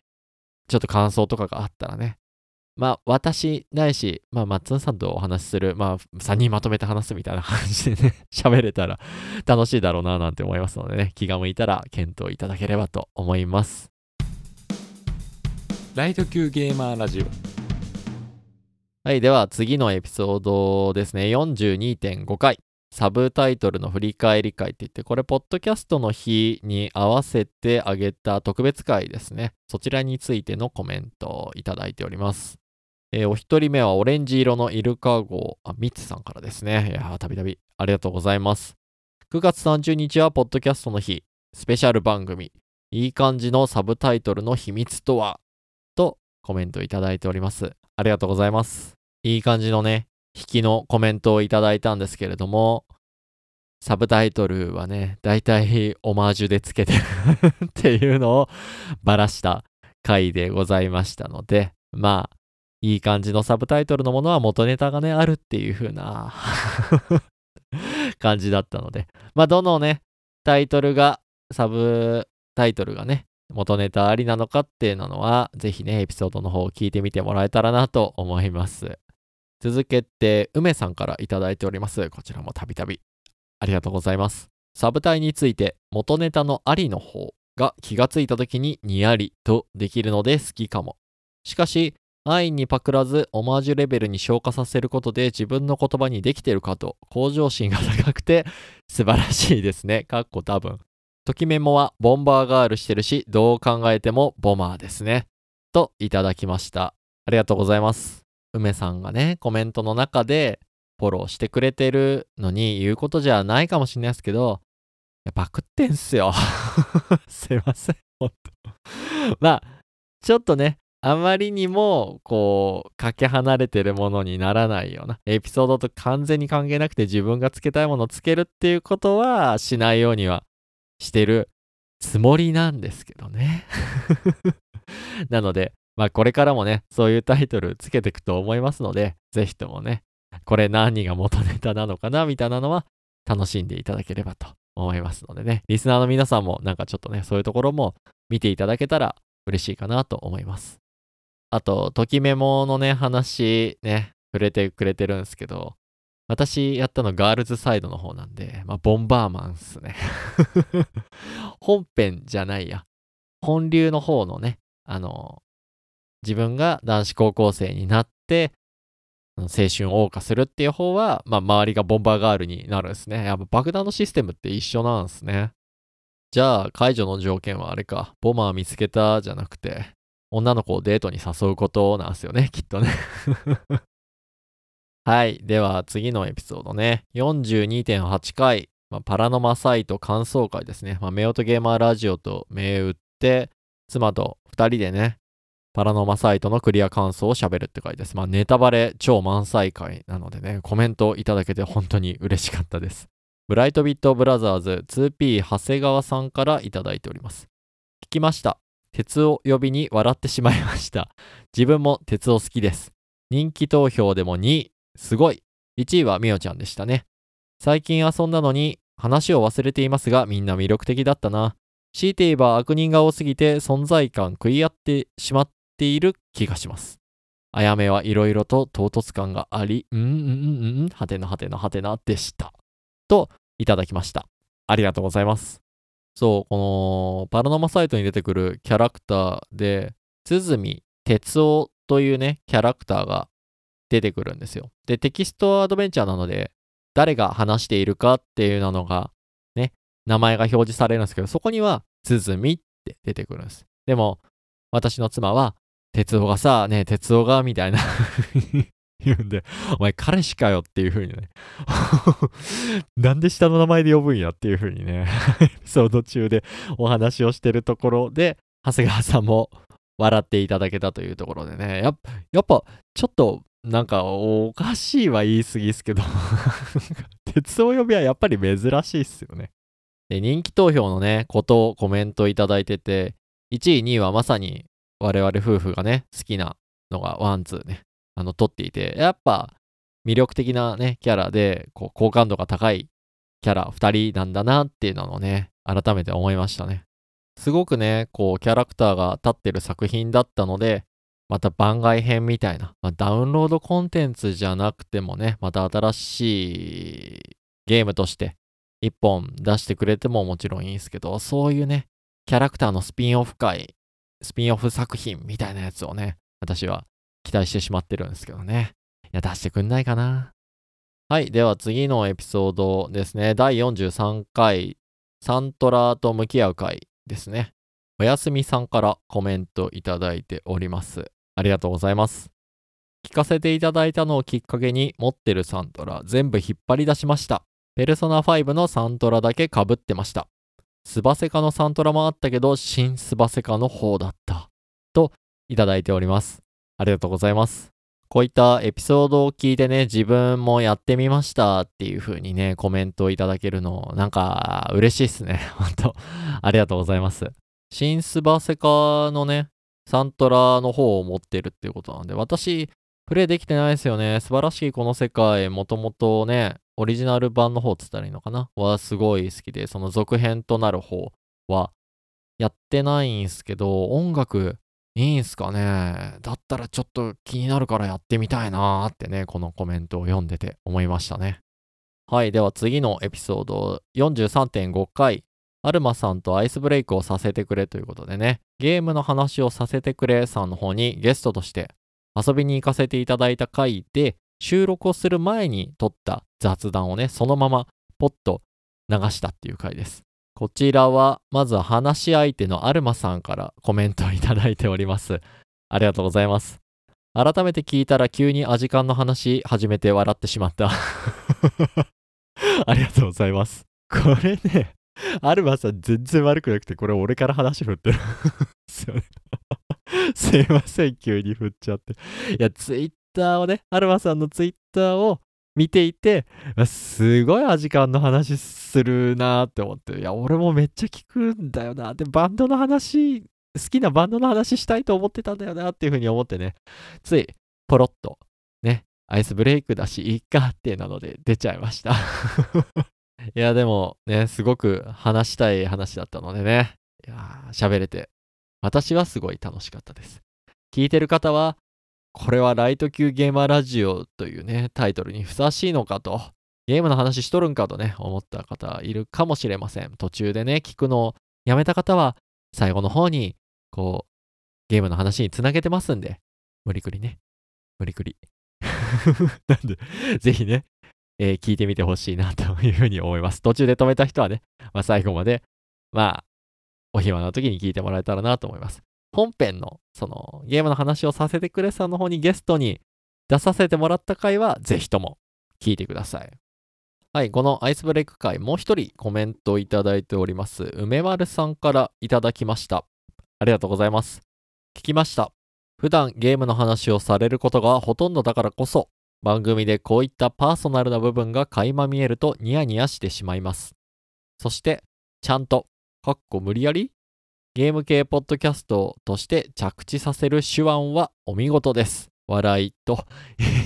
ちょっと感想とかがあったらね、まあ、私ないし、まあ、松田さんとお話しする、まあ、3人まとめて話すみたいな感じでね、喋れたら楽しいだろうな、なんて思いますのでね、気が向いたら検討いただければと思います。ライト級ゲーマーラジオ。はい、では次のエピソードですね、42.5回。サブタイトルの振り返り会って言って、これ、ポッドキャストの日に合わせてあげた特別会ですね。そちらについてのコメントをいただいております。えー、お一人目はオレンジ色のイルカ号、あ、ミツさんからですね。いや、たびたびありがとうございます。9月30日はポッドキャストの日、スペシャル番組、いい感じのサブタイトルの秘密とは？とコメントいただいております。ありがとうございます。いい感じのね、引きのコメントをいただいたんですけれども、サブタイトルはね、だいたいオマージュでつけてる っていうのをばらした回でございましたので、まあ、いい感じのサブタイトルのものは元ネタがね、あるっていう風な 感じだったので、まあ、どのね、タイトルが、サブタイトルがね、元ネタありなのかっていうのは、ぜひね、エピソードの方を聞いてみてもらえたらなと思います。続けて、梅さんからいただいております。こちらもたびたびありがとうございます。サブタイについて、元ネタのありの方が気がついた時ににやりとできるので好きかも。しかし、安易にパクらずオマージュレベルに昇華させることで自分の言葉にできてるかと向上心が高くて素晴らしいですね。かっこ多分。ときメモはボンバーガールしてるし、どう考えてもボマーですね。といただきました。ありがとうございます。梅さんがね、コメントの中でフォローしてくれてるのに言うことじゃないかもしれないですけど、パクってんすよ。すいません、ほんと。まあ、ちょっとね、あまりにも、こう、かけ離れてるものにならないような、エピソードと完全に関係なくて自分がつけたいものをつけるっていうことはしないようにはしてるつもりなんですけどね。なので、まあこれからもね、そういうタイトルつけていくと思いますので、ぜひともね、これ何が元ネタなのかなみたいなのは楽しんでいただければと思いますのでね、リスナーの皆さんもなんかちょっとね、そういうところも見ていただけたら嬉しいかなと思います。あと、ときメモのね、話ね、触れてくれてるんですけど、私やったのガールズサイドの方なんで、まあ、ボンバーマンっすね。本編じゃないや。本流の方のね、あの、自分が男子高校生になって、青春を謳歌するっていう方は、まあ、周りがボンバーガールになるんですね。やっぱ爆弾のシステムって一緒なんですね。じゃあ、解除の条件はあれか、ボマー見つけたじゃなくて、女の子をデートに誘うことなんですよね、きっとね はい。では、次のエピソードね。42.8回、まあ、パラノマサイト感想会ですね。まあ、メオトゲーマーラジオと銘打って、妻と2人でね、パラノマサイトのクリア感想を喋るって回です。まあ、ネタバレ超満載回なのでね、コメントいただけて本当に嬉しかったです。ブライトビットブラザーズ 2P 長谷川さんからいただいております。聞きました。鉄を呼びに笑ってしまいました。自分も鉄を好きです。人気投票でも2位。すごい。1位はみおちゃんでしたね。最近遊んだのに話を忘れていますがみんな魅力的だったな。強いて言えば悪人が多すぎて存在感食い合ってしまっている気がします。あやめはいろいろと唐突感があり、うんうんうんうん、はてなはてなはてなでした。と、いただきました。ありがとうございます。そう、このパラノマサイトに出てくるキャラクターで、鼓哲夫というね、キャラクターが出てくるんですよ。で、テキストアドベンチャーなので、誰が話しているかっていうのが、ね、名前が表示されるんですけど、そこには、鼓って出てくるんです。でも、私の妻は、哲夫がさ、ねえ、哲夫が、みたいな言うんで、お前彼氏かよっていう風にね。なんで下の名前で呼ぶんやっていう風にね、エピソード中でお話をしてるところで、長谷川さんも笑っていただけたというところでね、やっやっぱ、ちょっと、なんか、おかしいは言い過ぎっすけど、鉄夫呼びはやっぱり珍しいっすよね。で、人気投票のね、ことをコメントいただいてて、1位、2位はまさに我々夫婦がね、好きなのが one, two ね、あの、取っていて、やっぱ魅力的なね、キャラで、こう、好感度が高いキャラ2人なんだなっていうのをね、改めて思いましたね。すごくね、こう、キャラクターが立ってる作品だったので、また番外編みたいな、まあ、ダウンロードコンテンツじゃなくてもね、また新しいゲームとして一本出してくれてももちろんいいんですけど、そういうね、キャラクターのスピンオフ会、スピンオフ作品みたいなやつをね、私は期待してしまってるんですけどね。いや、出してくんないかな。はい。では次のエピソードですね。第43回、サントラと向き合う回ですね。おやすみさんからコメントいただいております。ありがとうございます。聞かせていただいたのをきっかけに持ってるサントラ全部引っ張り出しました。ペルソナ5のサントラだけ被ってました。スバセカのサントラもあったけど、新スバセカの方だった。と、いただいております。ありがとうございます。こういったエピソードを聞いてね、自分もやってみましたっていう風にね、コメントをいただけるの、なんか嬉しいっすね。本当ありがとうございます。新スバセカのね、サントラの方を持ってるっていうことなんで、私、プレイできてないですよね。素晴らしいこの世界、もともとね、オリジナル版の方っつったらいいのかなはすごい好きで、その続編となる方はやってないんすけど、音楽いいんすかねだったらちょっと気になるからやってみたいなーってね、このコメントを読んでて思いましたね。はい、では次のエピソード43.5回、アルマさんとアイスブレイクをさせてくれということでね、ゲームの話をさせてくれさんの方にゲストとして遊びに行かせていただいた回で、収録をする前に撮った雑談をね、そのままポッと流したっていう回です。こちらは、まずは話し相手のアルマさんからコメントをいただいております。ありがとうございます。改めて聞いたら急にアジカンの話始めて笑ってしまった。ありがとうございます。これね、アルマさん全然悪くなくて、これ俺から話振ってるすよね。すいません、急に振っちゃって。いや、ツイッターをね、アルマさんのツイッターを見ていて、すごいアジカンの話するなーって思って、いや、俺もめっちゃ聞くんだよな。で、バンドの話、好きなバンドの話したいと思ってたんだよなっていうふうに思ってね、つい、ポロッと、ね、アイスブレイクだし、いいかっていうので出ちゃいました。いや、でもね、すごく話したい話だったのでね、いや、喋れて、私はすごい楽しかったです。聞いてる方は、これはライト級ゲーマーラジオというね、タイトルにふさわしいのかと、ゲームの話しとるんかとね、思った方いるかもしれません。途中でね、聞くのをやめた方は、最後の方に、こう、ゲームの話につなげてますんで、無理くりね。無理くり。なんで、ぜひね、えー聞いてみてほしいなというふうに思います。途中で止めた人はね、まあ、最後まで、まあ、お暇な時に聞いてもらえたらなと思います。本編の、その、ゲームの話をさせてくれさんの方にゲストに出させてもらった回は、ぜひとも聞いてください。はい、このアイスブレイク回、もう一人コメントをいただいております。梅丸さんからいただきました。ありがとうございます。聞きました。普段ゲームの話をされることがほとんどだからこそ、番組でこういったパーソナルな部分が垣間見えるとニヤニヤしてしまいます。そして、ちゃんと、かっこ無理やりゲーム系ポッドキャストとして着地させる手腕はお見事です。笑いと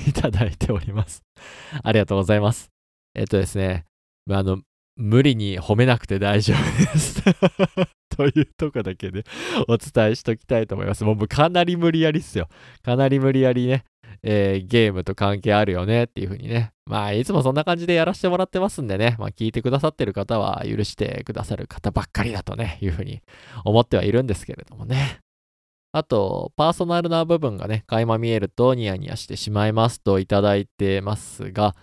いただいております。ありがとうございます。えっとですね、あの、無理に褒めなくて大丈夫です。というとこだけで お伝えしときたいと思います。もうかなり無理やりっすよ。かなり無理やりね、えーゲームと関係あるよねっていう風にね。まあ、いつもそんな感じでやらせてもらってますんでね。まあ、聞いてくださってる方は許してくださる方ばっかりだとね、いう風に思ってはいるんですけれどもね。あと、パーソナルな部分がね、垣間見えるとニヤニヤしてしまいますといただいてますが、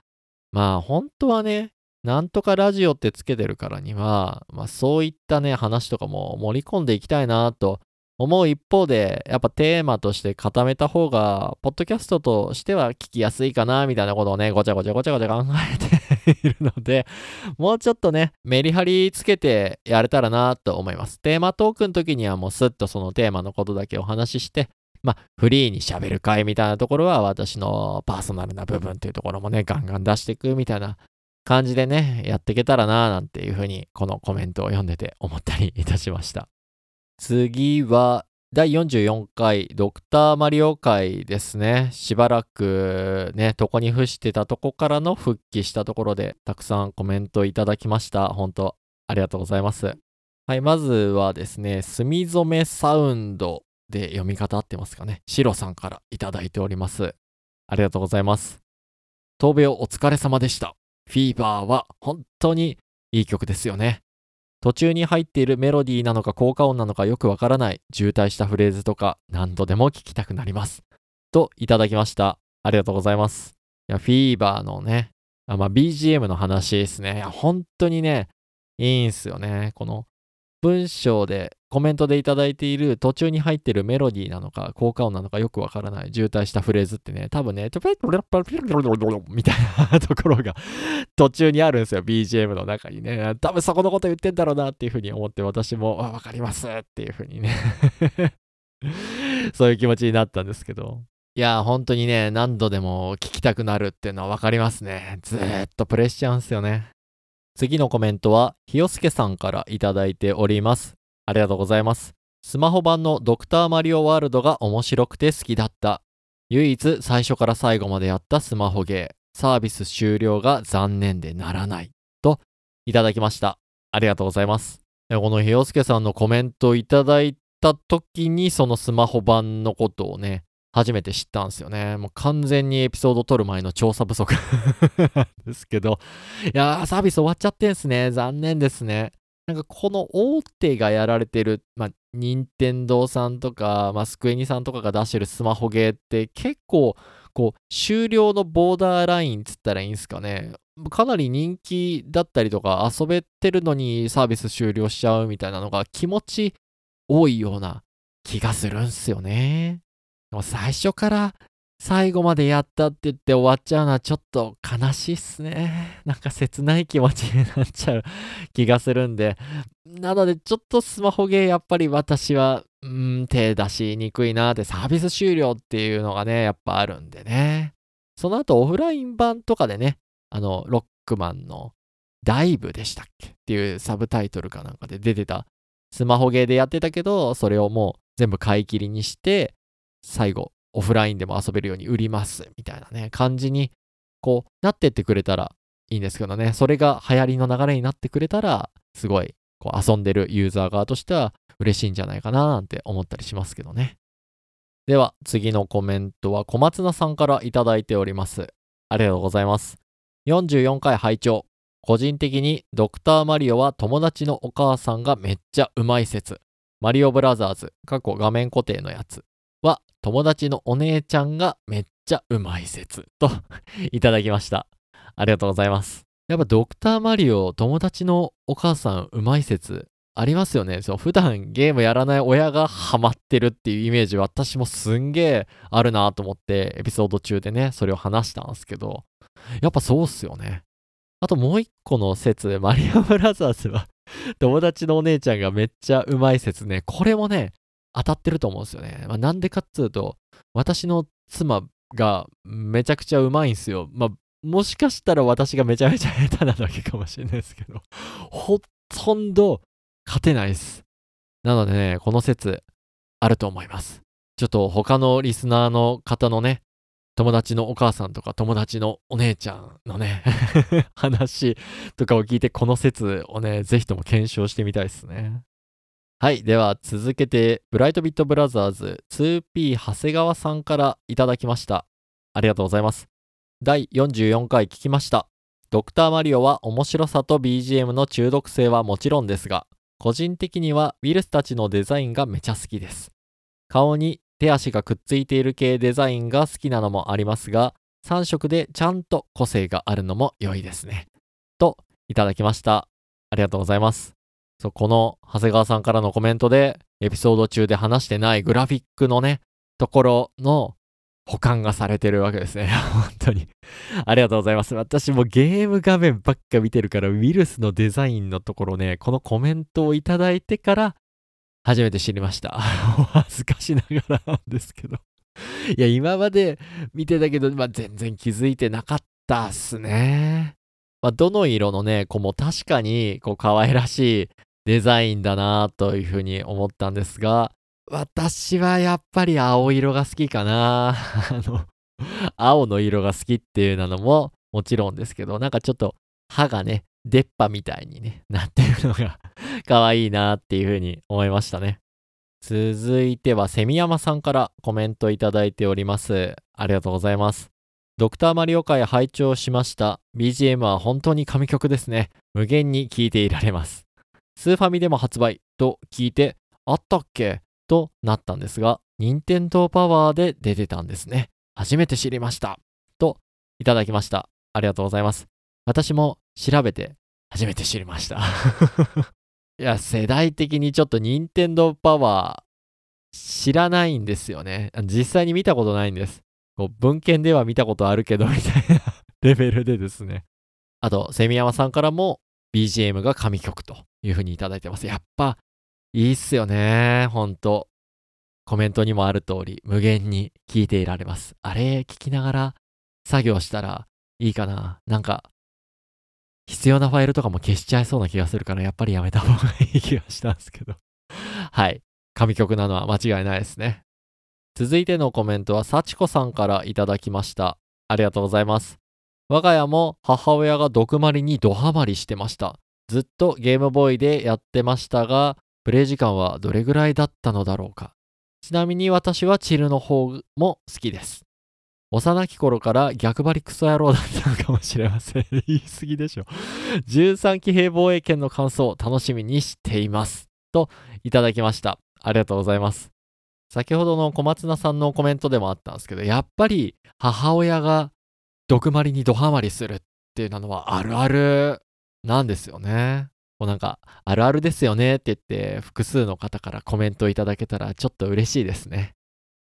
まあ、本当はね、なんとかラジオってつけてるからには、まあ、そういったね、話とかも盛り込んでいきたいなと思う一方で、やっぱテーマとして固めた方が、ポッドキャストとしては聞きやすいかな、みたいなことをね、ごちゃごちゃごちゃごちゃ考えて いるので、もうちょっとね、メリハリつけてやれたらなと思います。テーマトークの時にはもうスッとそのテーマのことだけお話しして、まあ、フリーに喋る会みたいなところは私のパーソナルな部分っていうところもね、ガンガン出していくみたいな感じでね、やっていけたらななんていうふうに、このコメントを読んでて思ったりいたしました。次は、第44回ドクターマリオ会ですね。しばらくね、床に伏してたとこからの復帰したところで、たくさんコメントいただきました。本当ありがとうございます。はい、まずはですね、墨染めサウンドで読み方合ってますかね。シロさんからいただいております。ありがとうございます。闘病お疲れ様でした。フィーバーは本当にいい曲ですよね。途中に入っているメロディーなのか効果音なのかよくわからない渋滞したフレーズとか何度でも聞きたくなります。といただきました。ありがとうございます。いや、フィーバーのね、あまあ、BGM の話ですね。いや、本当にね、いいんすよね。この文章でコメントでいただいている途中に入ってるメロディーなのか効果音なのかよくわからない渋滞したフレーズってね、多分ね、みたいなところが途中にあるんですよ、BGM の中にね。多分そこのこと言ってんだろうなっていうふうに思って私も、わかりますっていうふうにねそういう気持ちになったんですけど。いや、本当にね、何度でも聞きたくなるっていうのはわかりますね。ずーっとプレイしちゃうんすよね。次のコメントは、ひよすけさんからいただいております。ありがとうございます。スマホ版のドクターマリオワールドが面白くて好きだった。唯一最初から最後までやったスマホゲー。サービス終了が残念でならない。と、いただきました。ありがとうございます。このひよすけさんのコメントをいただいた時に、そのスマホ版のことをね、初めて知ったんですよね。もう完全にエピソード撮る前の調査不足 ですけど。いやー、サービス終わっちゃってんすね。残念ですね。なんかこの大手がやられてる、まあ、任天堂さんとか、まあ、スクエニさんとかが出してるスマホゲーって結構、こう、終了のボーダーラインつったらいいんですかね。かなり人気だったりとか、遊べてるのにサービス終了しちゃうみたいなのが気持ち多いような気がするんすよね。でも最初から最後までやったって言って終わっちゃうのはちょっと悲しいっすね。なんか切ない気持ちになっちゃう 気がするんで。なのでちょっとスマホゲーやっぱり私は、うん、手出しにくいなってサービス終了っていうのがね、やっぱあるんでね。その後オフライン版とかでね、あの、ロックマンのダイブでしたっけっていうサブタイトルかなんかで出てたスマホゲーでやってたけど、それをもう全部買い切りにして、最後オフラインでも遊べるように売りますみたいなね感じにこうなってってくれたらいいんですけどね。それが流行りの流れになってくれたらすごいこう遊んでるユーザー側としては嬉しいんじゃないかななんて思ったりしますけどね。では次のコメントは小松菜さんからいいております。ありがとうございます。44回拝聴。個人的にドクターマリオは友達のお母さんがめっちゃうまい説。マリオブラザーズ。過去画面固定のやつ。友達のお姉ちゃんがめっちゃうまい説と いただきました。ありがとうございます。やっぱドクターマリオ友達のお母さんうまい説ありますよね。そう普段ゲームやらない親がハマってるっていうイメージ私もすんげえあるなと思ってエピソード中でねそれを話したんですけどやっぱそうっすよね。あともう一個の説マリオブラザーズは友達のお姉ちゃんがめっちゃうまい説ねこれもね当たってると思うんですよね。まあ、なんでかっつうと、私の妻がめちゃくちゃうまいんすよ。まあ、もしかしたら私がめちゃめちゃ下手なだけかもしれないですけど、ほとんど勝てないです。なのでね、この説あると思います。ちょっと他のリスナーの方のね、友達のお母さんとか友達のお姉ちゃんのね 話とかを聞いてこの説をね、ぜひとも検証してみたいですね。はい。では続けて、ブライトビットブラザーズ 2P 長谷川さんからいただきました。ありがとうございます。第44回聞きました。ドクターマリオは面白さと BGM の中毒性はもちろんですが、個人的にはウィルスたちのデザインがめちゃ好きです。顔に手足がくっついている系デザインが好きなのもありますが、3色でちゃんと個性があるのも良いですね。と、いただきました。ありがとうございます。そう、この長谷川さんからのコメントで、エピソード中で話してないグラフィックのね、ところの保管がされてるわけですね。本当に。ありがとうございます。私もゲーム画面ばっか見てるから、ウイルスのデザインのところね、このコメントをいただいてから、初めて知りました。恥ずかしながらなんですけど。いや、今まで見てたけど、まあ、全然気づいてなかったっすね。まあ、どの色のね、子も確かに、こう、可愛らしいデザインだなというふうに思ったんですが、私はやっぱり青色が好きかな。あの、青の色が好きっていうのももちろんですけど、なんかちょっと歯がね、出っ歯みたいに、ね、なってるのが 可愛いなっていうふうに思いましたね。続いてはセミヤマさんからコメントいただいております。ありがとうございます。ドクターマリオ会拝聴しました。BGM は本当に神曲ですね。無限に聴いていられます。スーファミでも発売と聞いて、あったっけ？となったんですが、任天堂パワーで出てたんですね。初めて知りました。といただきました。ありがとうございます。私も調べて初めて知りました。いや、世代的にちょっと任天堂パワー知らないんですよね。実際に見たことないんです。こう文献では見たことあるけど、みたいな レベルでですね。あと、セミヤマさんからも BGM が神曲というふうにいただいてます。やっぱ、いいっすよね。ほんと。コメントにもある通り、無限に聞いていられます。あれ、聞きながら作業したらいいかな。なんか、必要なファイルとかも消しちゃいそうな気がするから、やっぱりやめた方がいい気がしたんですけど。はい。神曲なのは間違いないですね。続いてのコメントは、幸子さんからいただきました。ありがとうございます。我が家も母親が毒マリにドハマりしてました。ずっとゲームボーイでやってましたが、プレイ時間はどれぐらいだったのだろうか。ちなみに私はチルの方も好きです。幼き頃から逆張りクソ野郎だったのかもしれません。言い過ぎでしょ。13騎兵防衛権の感想を楽しみにしています。といただきました。ありがとうございます。先ほどの小松菜さんのコメントでもあったんですけど、やっぱり母親が毒マリにドハマりするっていうのはあるあるなんですよね。こうなんか、あるあるですよねって言って複数の方からコメントいただけたらちょっと嬉しいですね。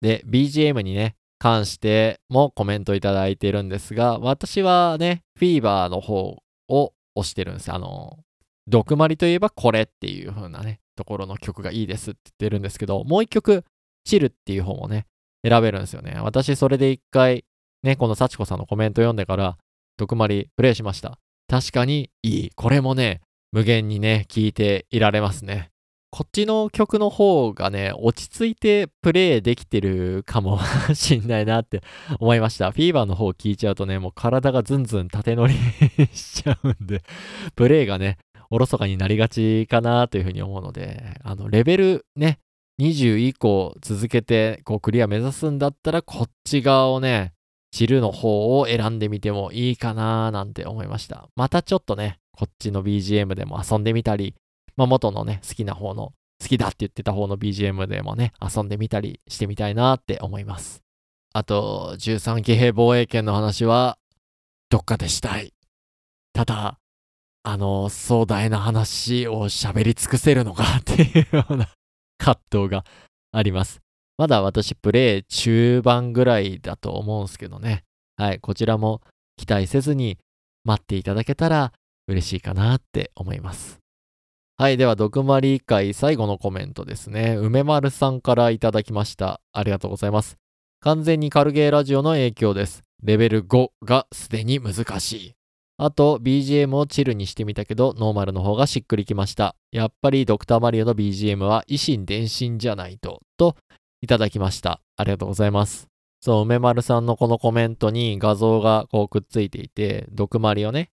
で、BGM にね、関してもコメントいただいてるんですが、私はね、フィーバーの方を押してるんです。あの、毒マリといえばこれっていう風なね、ところの曲がいいですって言ってるんですけど、もう一曲、チルっていう方もね、選べるんですよね。私、それで一回、ね、この幸子さんのコメント読んでから、毒マリプレイしました。確かにいい。これもね、無限にね、聴いていられますね。こっちの曲の方がね、落ち着いてプレイできてるかもしんないなって思いました。フィーバーの方聞いちゃうとね、もう体がズンズン縦乗りしちゃうんで、プレイがね、おろそかになりがちかなというふうに思うので、あの、レベルね、20以降続けてこうクリア目指すんだったら、こっち側をね、チルの方を選んでみてもいいかななんて思いました。またちょっとね、こっちの BGM でも遊んでみたり、まあ、元のね、好きな方の、好きだって言ってた方の BGM でもね、遊んでみたりしてみたいなって思います。あと、13騎兵防衛権の話は、どっかでしたい。ただ、あの、壮大な話を喋り尽くせるのかっていうような葛藤があります。まだ私、プレイ中盤ぐらいだと思うんですけどね。はい、こちらも期待せずに待っていただけたら嬉しいかなって思います。はい。では、毒マリ会最後のコメントですね。梅丸さんからいただきました。ありがとうございます。完全にカルゲーラジオの影響です。レベル5がすでに難しい。あと、BGM をチルにしてみたけど、ノーマルの方がしっくりきました。やっぱりドクターマリオの BGM は維心伝心じゃないと、といただきました。ありがとうございます。そう、梅丸さんのこのコメントに画像がこうくっついていて、毒マリをね、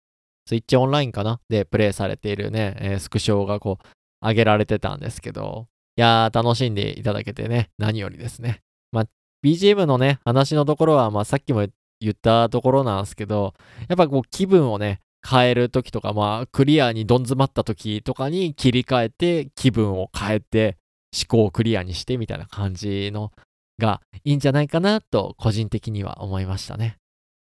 スイッチオンラインかな？でプレイされているね、えースクショがこう上げられてたんですけど、いやー、楽しんでいただけてね、何よりですね。まあ、BGM のね、話のところは、まあ、さっきも言ったところなんですけど、やっぱこう気分をね、変えるときとか、まあ、クリアにどん詰まったときとかに切り替えて、気分を変えて、思考をクリアにしてみたいな感じのがいいんじゃないかなと、個人的には思いましたね。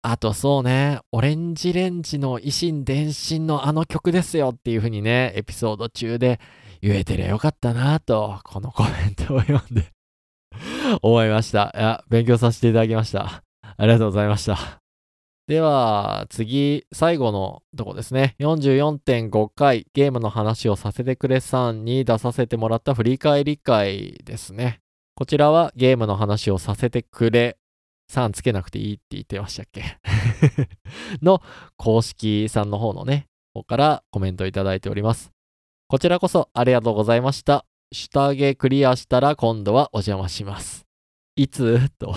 あとそうね、オレンジレンジの維新伝心のあの曲ですよっていう風にね、エピソード中で言えてりゃよかったなと、このコメントを読んで思いました。いや、勉強させていただきました。ありがとうございました。では、次、最後のとこですね。44.5回ゲームの話をさせてくれさんに出させてもらった振り返り会ですね。こちらはゲームの話をさせてくれさんつけなくていいって言ってましたっけ？の公式さんの方のね、方からコメントいただいております。こちらこそありがとうございました。下着クリアしたら今度はお邪魔します。いつ？と、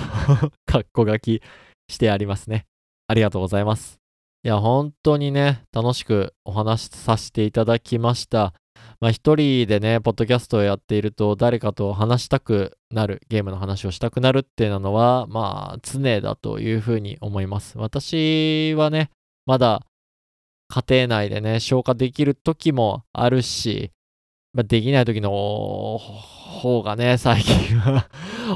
カッコ書きしてありますね。ありがとうございます。いや、本当にね、楽しくお話しさせていただきました。まあ一人でね、ポッドキャストをやっていると誰かと話したくなる、ゲームの話をしたくなるっていうのは、まあ常だというふうに思います。私はね、まだ家庭内でね、消化できる時もあるし、まあ、できない時の方がね、最近は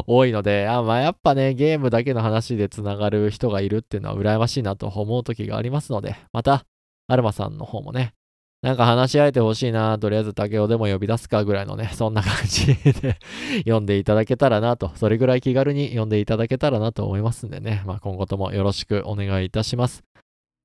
多いので、あまあ、やっぱね、ゲームだけの話でつながる人がいるっていうのは羨ましいなと思う時がありますので、また、アルマさんの方もね、なんか話し合えてほしいな、とりあえず竹雄でも呼び出すかぐらいのね、そんな感じで 読んでいただけたらなと、それぐらい気軽に読んでいただけたらなと思いますんでね、まあ今後ともよろしくお願いいたします。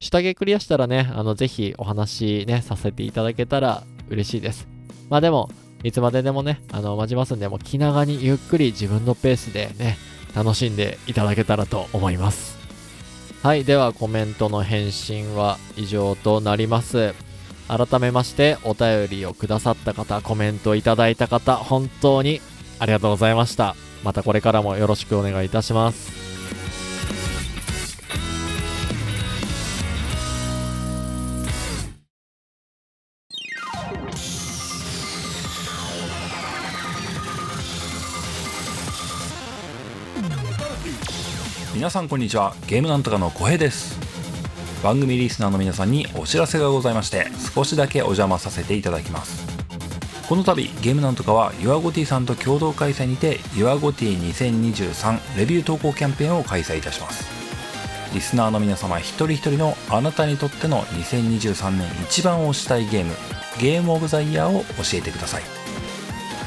下着クリアしたらね、あの、ぜひお話ね、させていただけたら嬉しいです。まあでも、いつまででもね、あの、待ちますんで、もう気長にゆっくり自分のペースでね、楽しんでいただけたらと思います。はい、ではコメントの返信は以上となります。改めまして、お便りをくださった方、コメントいただいた方、本当にありがとうございました。またこれからもよろしくお願いいたします。皆さんこんにちは。ゲームなんとかの小平です。番組リスナーの皆さんにお知らせがございまして少しだけお邪魔させていただきます。この度ゲームなんとかはユアゴティさんと共同開催にてユアゴティ2023レビュー投稿キャンペーンを開催いたします。リスナーの皆様一人一人のあなたにとっての2023年一番推したいゲームゲームオブザイヤーを教えてください。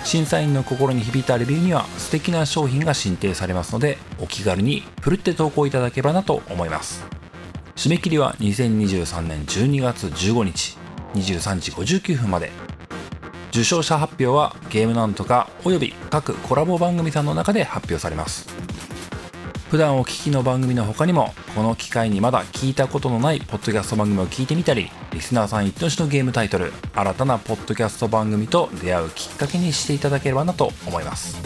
審査員の心に響いたレビューには素敵な商品が進呈されますのでお気軽にふるって投稿いただければなと思います。締め切りは2023年12月15日23時59分まで。受賞者発表はゲームなんとかおよび各コラボ番組さんの中で発表されます。普段お聞きの番組の他にもこの機会にまだ聞いたことのないポッドキャスト番組を聞いてみたりリスナーさん一等しのゲームタイトル新たなポッドキャスト番組と出会うきっかけにしていただければなと思います。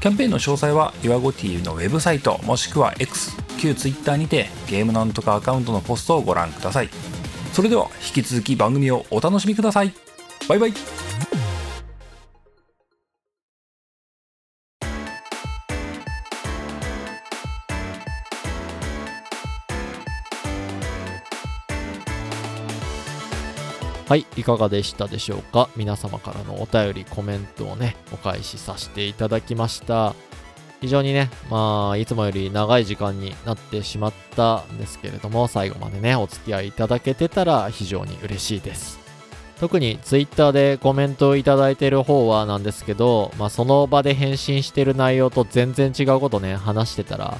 キャンペーンの詳細は YourGoTV のウェブサイトもしくは X 旧 Twitter にてゲームなんとかアカウントのポストをご覧ください。それでは引き続き番組をお楽しみください。バイバイ。はい、いかがでしたでしょうか？皆様からのお便り、コメントをね、お返しさせていただきました。非常にね、まあ、いつもより長い時間になってしまったんですけれども、最後までね、お付き合いいただけてたら非常に嬉しいです。特に Twitter でコメントをいただいてる方はなんですけど、まあ、その場で返信してる内容と全然違うことね、話してたら、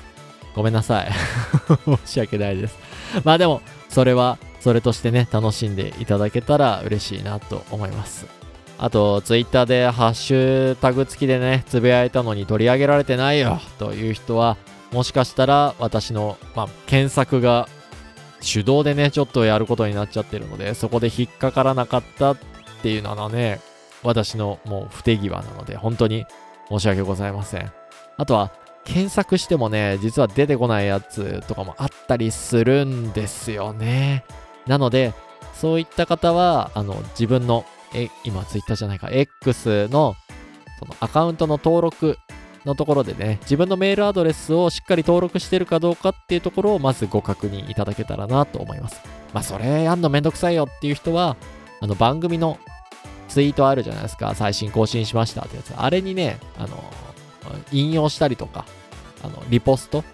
ごめんなさい。申し訳ないです。まあでも、それはそれとしてね、楽しんでいただけたら嬉しいなと思います。あと、ツイッターでハッシュタグ付きでね、つぶやいたのに取り上げられてないよという人は、もしかしたら私の、まあ、検索が手動でね、ちょっとやることになっちゃってるので、そこで引っかからなかったっていうのはね、私のもう不手際なので、本当に申し訳ございません。あとは、検索してもね、実は出てこないやつとかもあったりするんですよね。なので、そういった方は、あの、自分の、え、今、ツイッターじゃないか、X の、そのアカウントの登録のところでね、自分のメールアドレスをしっかり登録してるかどうかっていうところをまずご確認いただけたらなと思います。まあ、それやんのめんどくさいよっていう人は、あの、番組のツイートあるじゃないですか、最新更新しましたってやつ。あれにね、あの、引用したりとか、あの、リポスト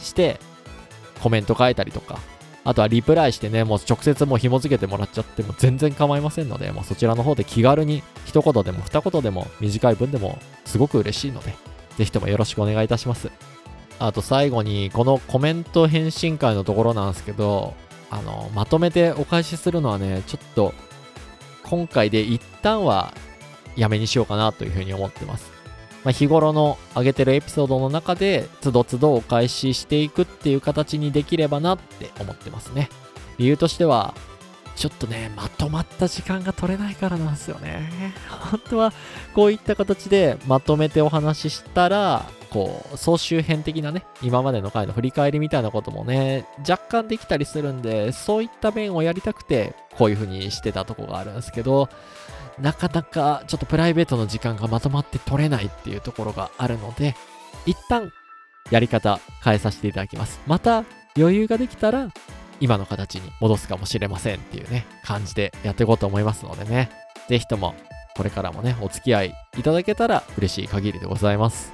して、コメント書いたりとか、あとはリプライしてね、もう直接もう紐付けてもらっちゃっても全然構いませんので、もうそちらの方で気軽に一言でも二言でも短い文でもすごく嬉しいので、ぜひともよろしくお願いいたします。あと最後に、このコメント返信会のところなんですけど、あの、まとめてお返しするのはね、ちょっと、今回で一旦はやめにしようかなというふうに思ってます。まあ、日頃の上げてるエピソードの中で、つどつどお返ししていくっていう形にできればなって思ってますね。理由としては、ちょっとね、まとまった時間が取れないからなんですよね。本当は、こういった形でまとめてお話ししたら、こう、総集編的なね、今までの回の振り返りみたいなこともね、若干できたりするんで、そういった面をやりたくて、こういう風にしてたとこがあるんですけど、なかなかちょっとプライベートの時間がまとまって取れないっていうところがあるので、一旦やり方変えさせていただきます。また余裕ができたら今の形に戻すかもしれませんっていうね、感じでやっていこうと思いますのでね、ぜひともこれからもね、お付き合いいただけたら嬉しい限りでございます。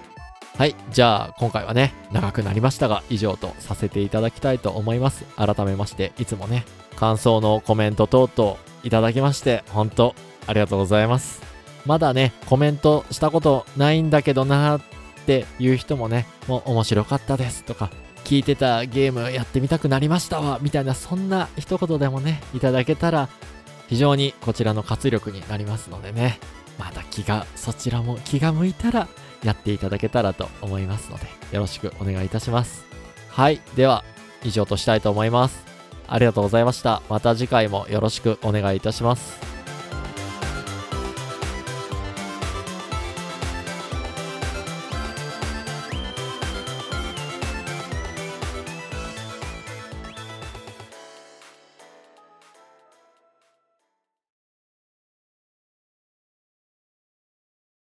はい、じゃあ今回はね、長くなりましたが、以上とさせていただきたいと思います。改めまして、いつもね、感想のコメント等々いただきまして、本当ありがとうございます。まだね、コメントしたことないんだけどなーっていう人もね、もう面白かったですとか、聞いてたゲームやってみたくなりましたわ、みたいな、そんな一言でもね、いただけたら、非常にこちらの活力になりますのでね、また気が、そちらも気が向いたら、やっていただけたらと思いますので、よろしくお願いいたします。はい、では、以上としたいと思います。ありがとうございました。また次回もよろしくお願いいたします。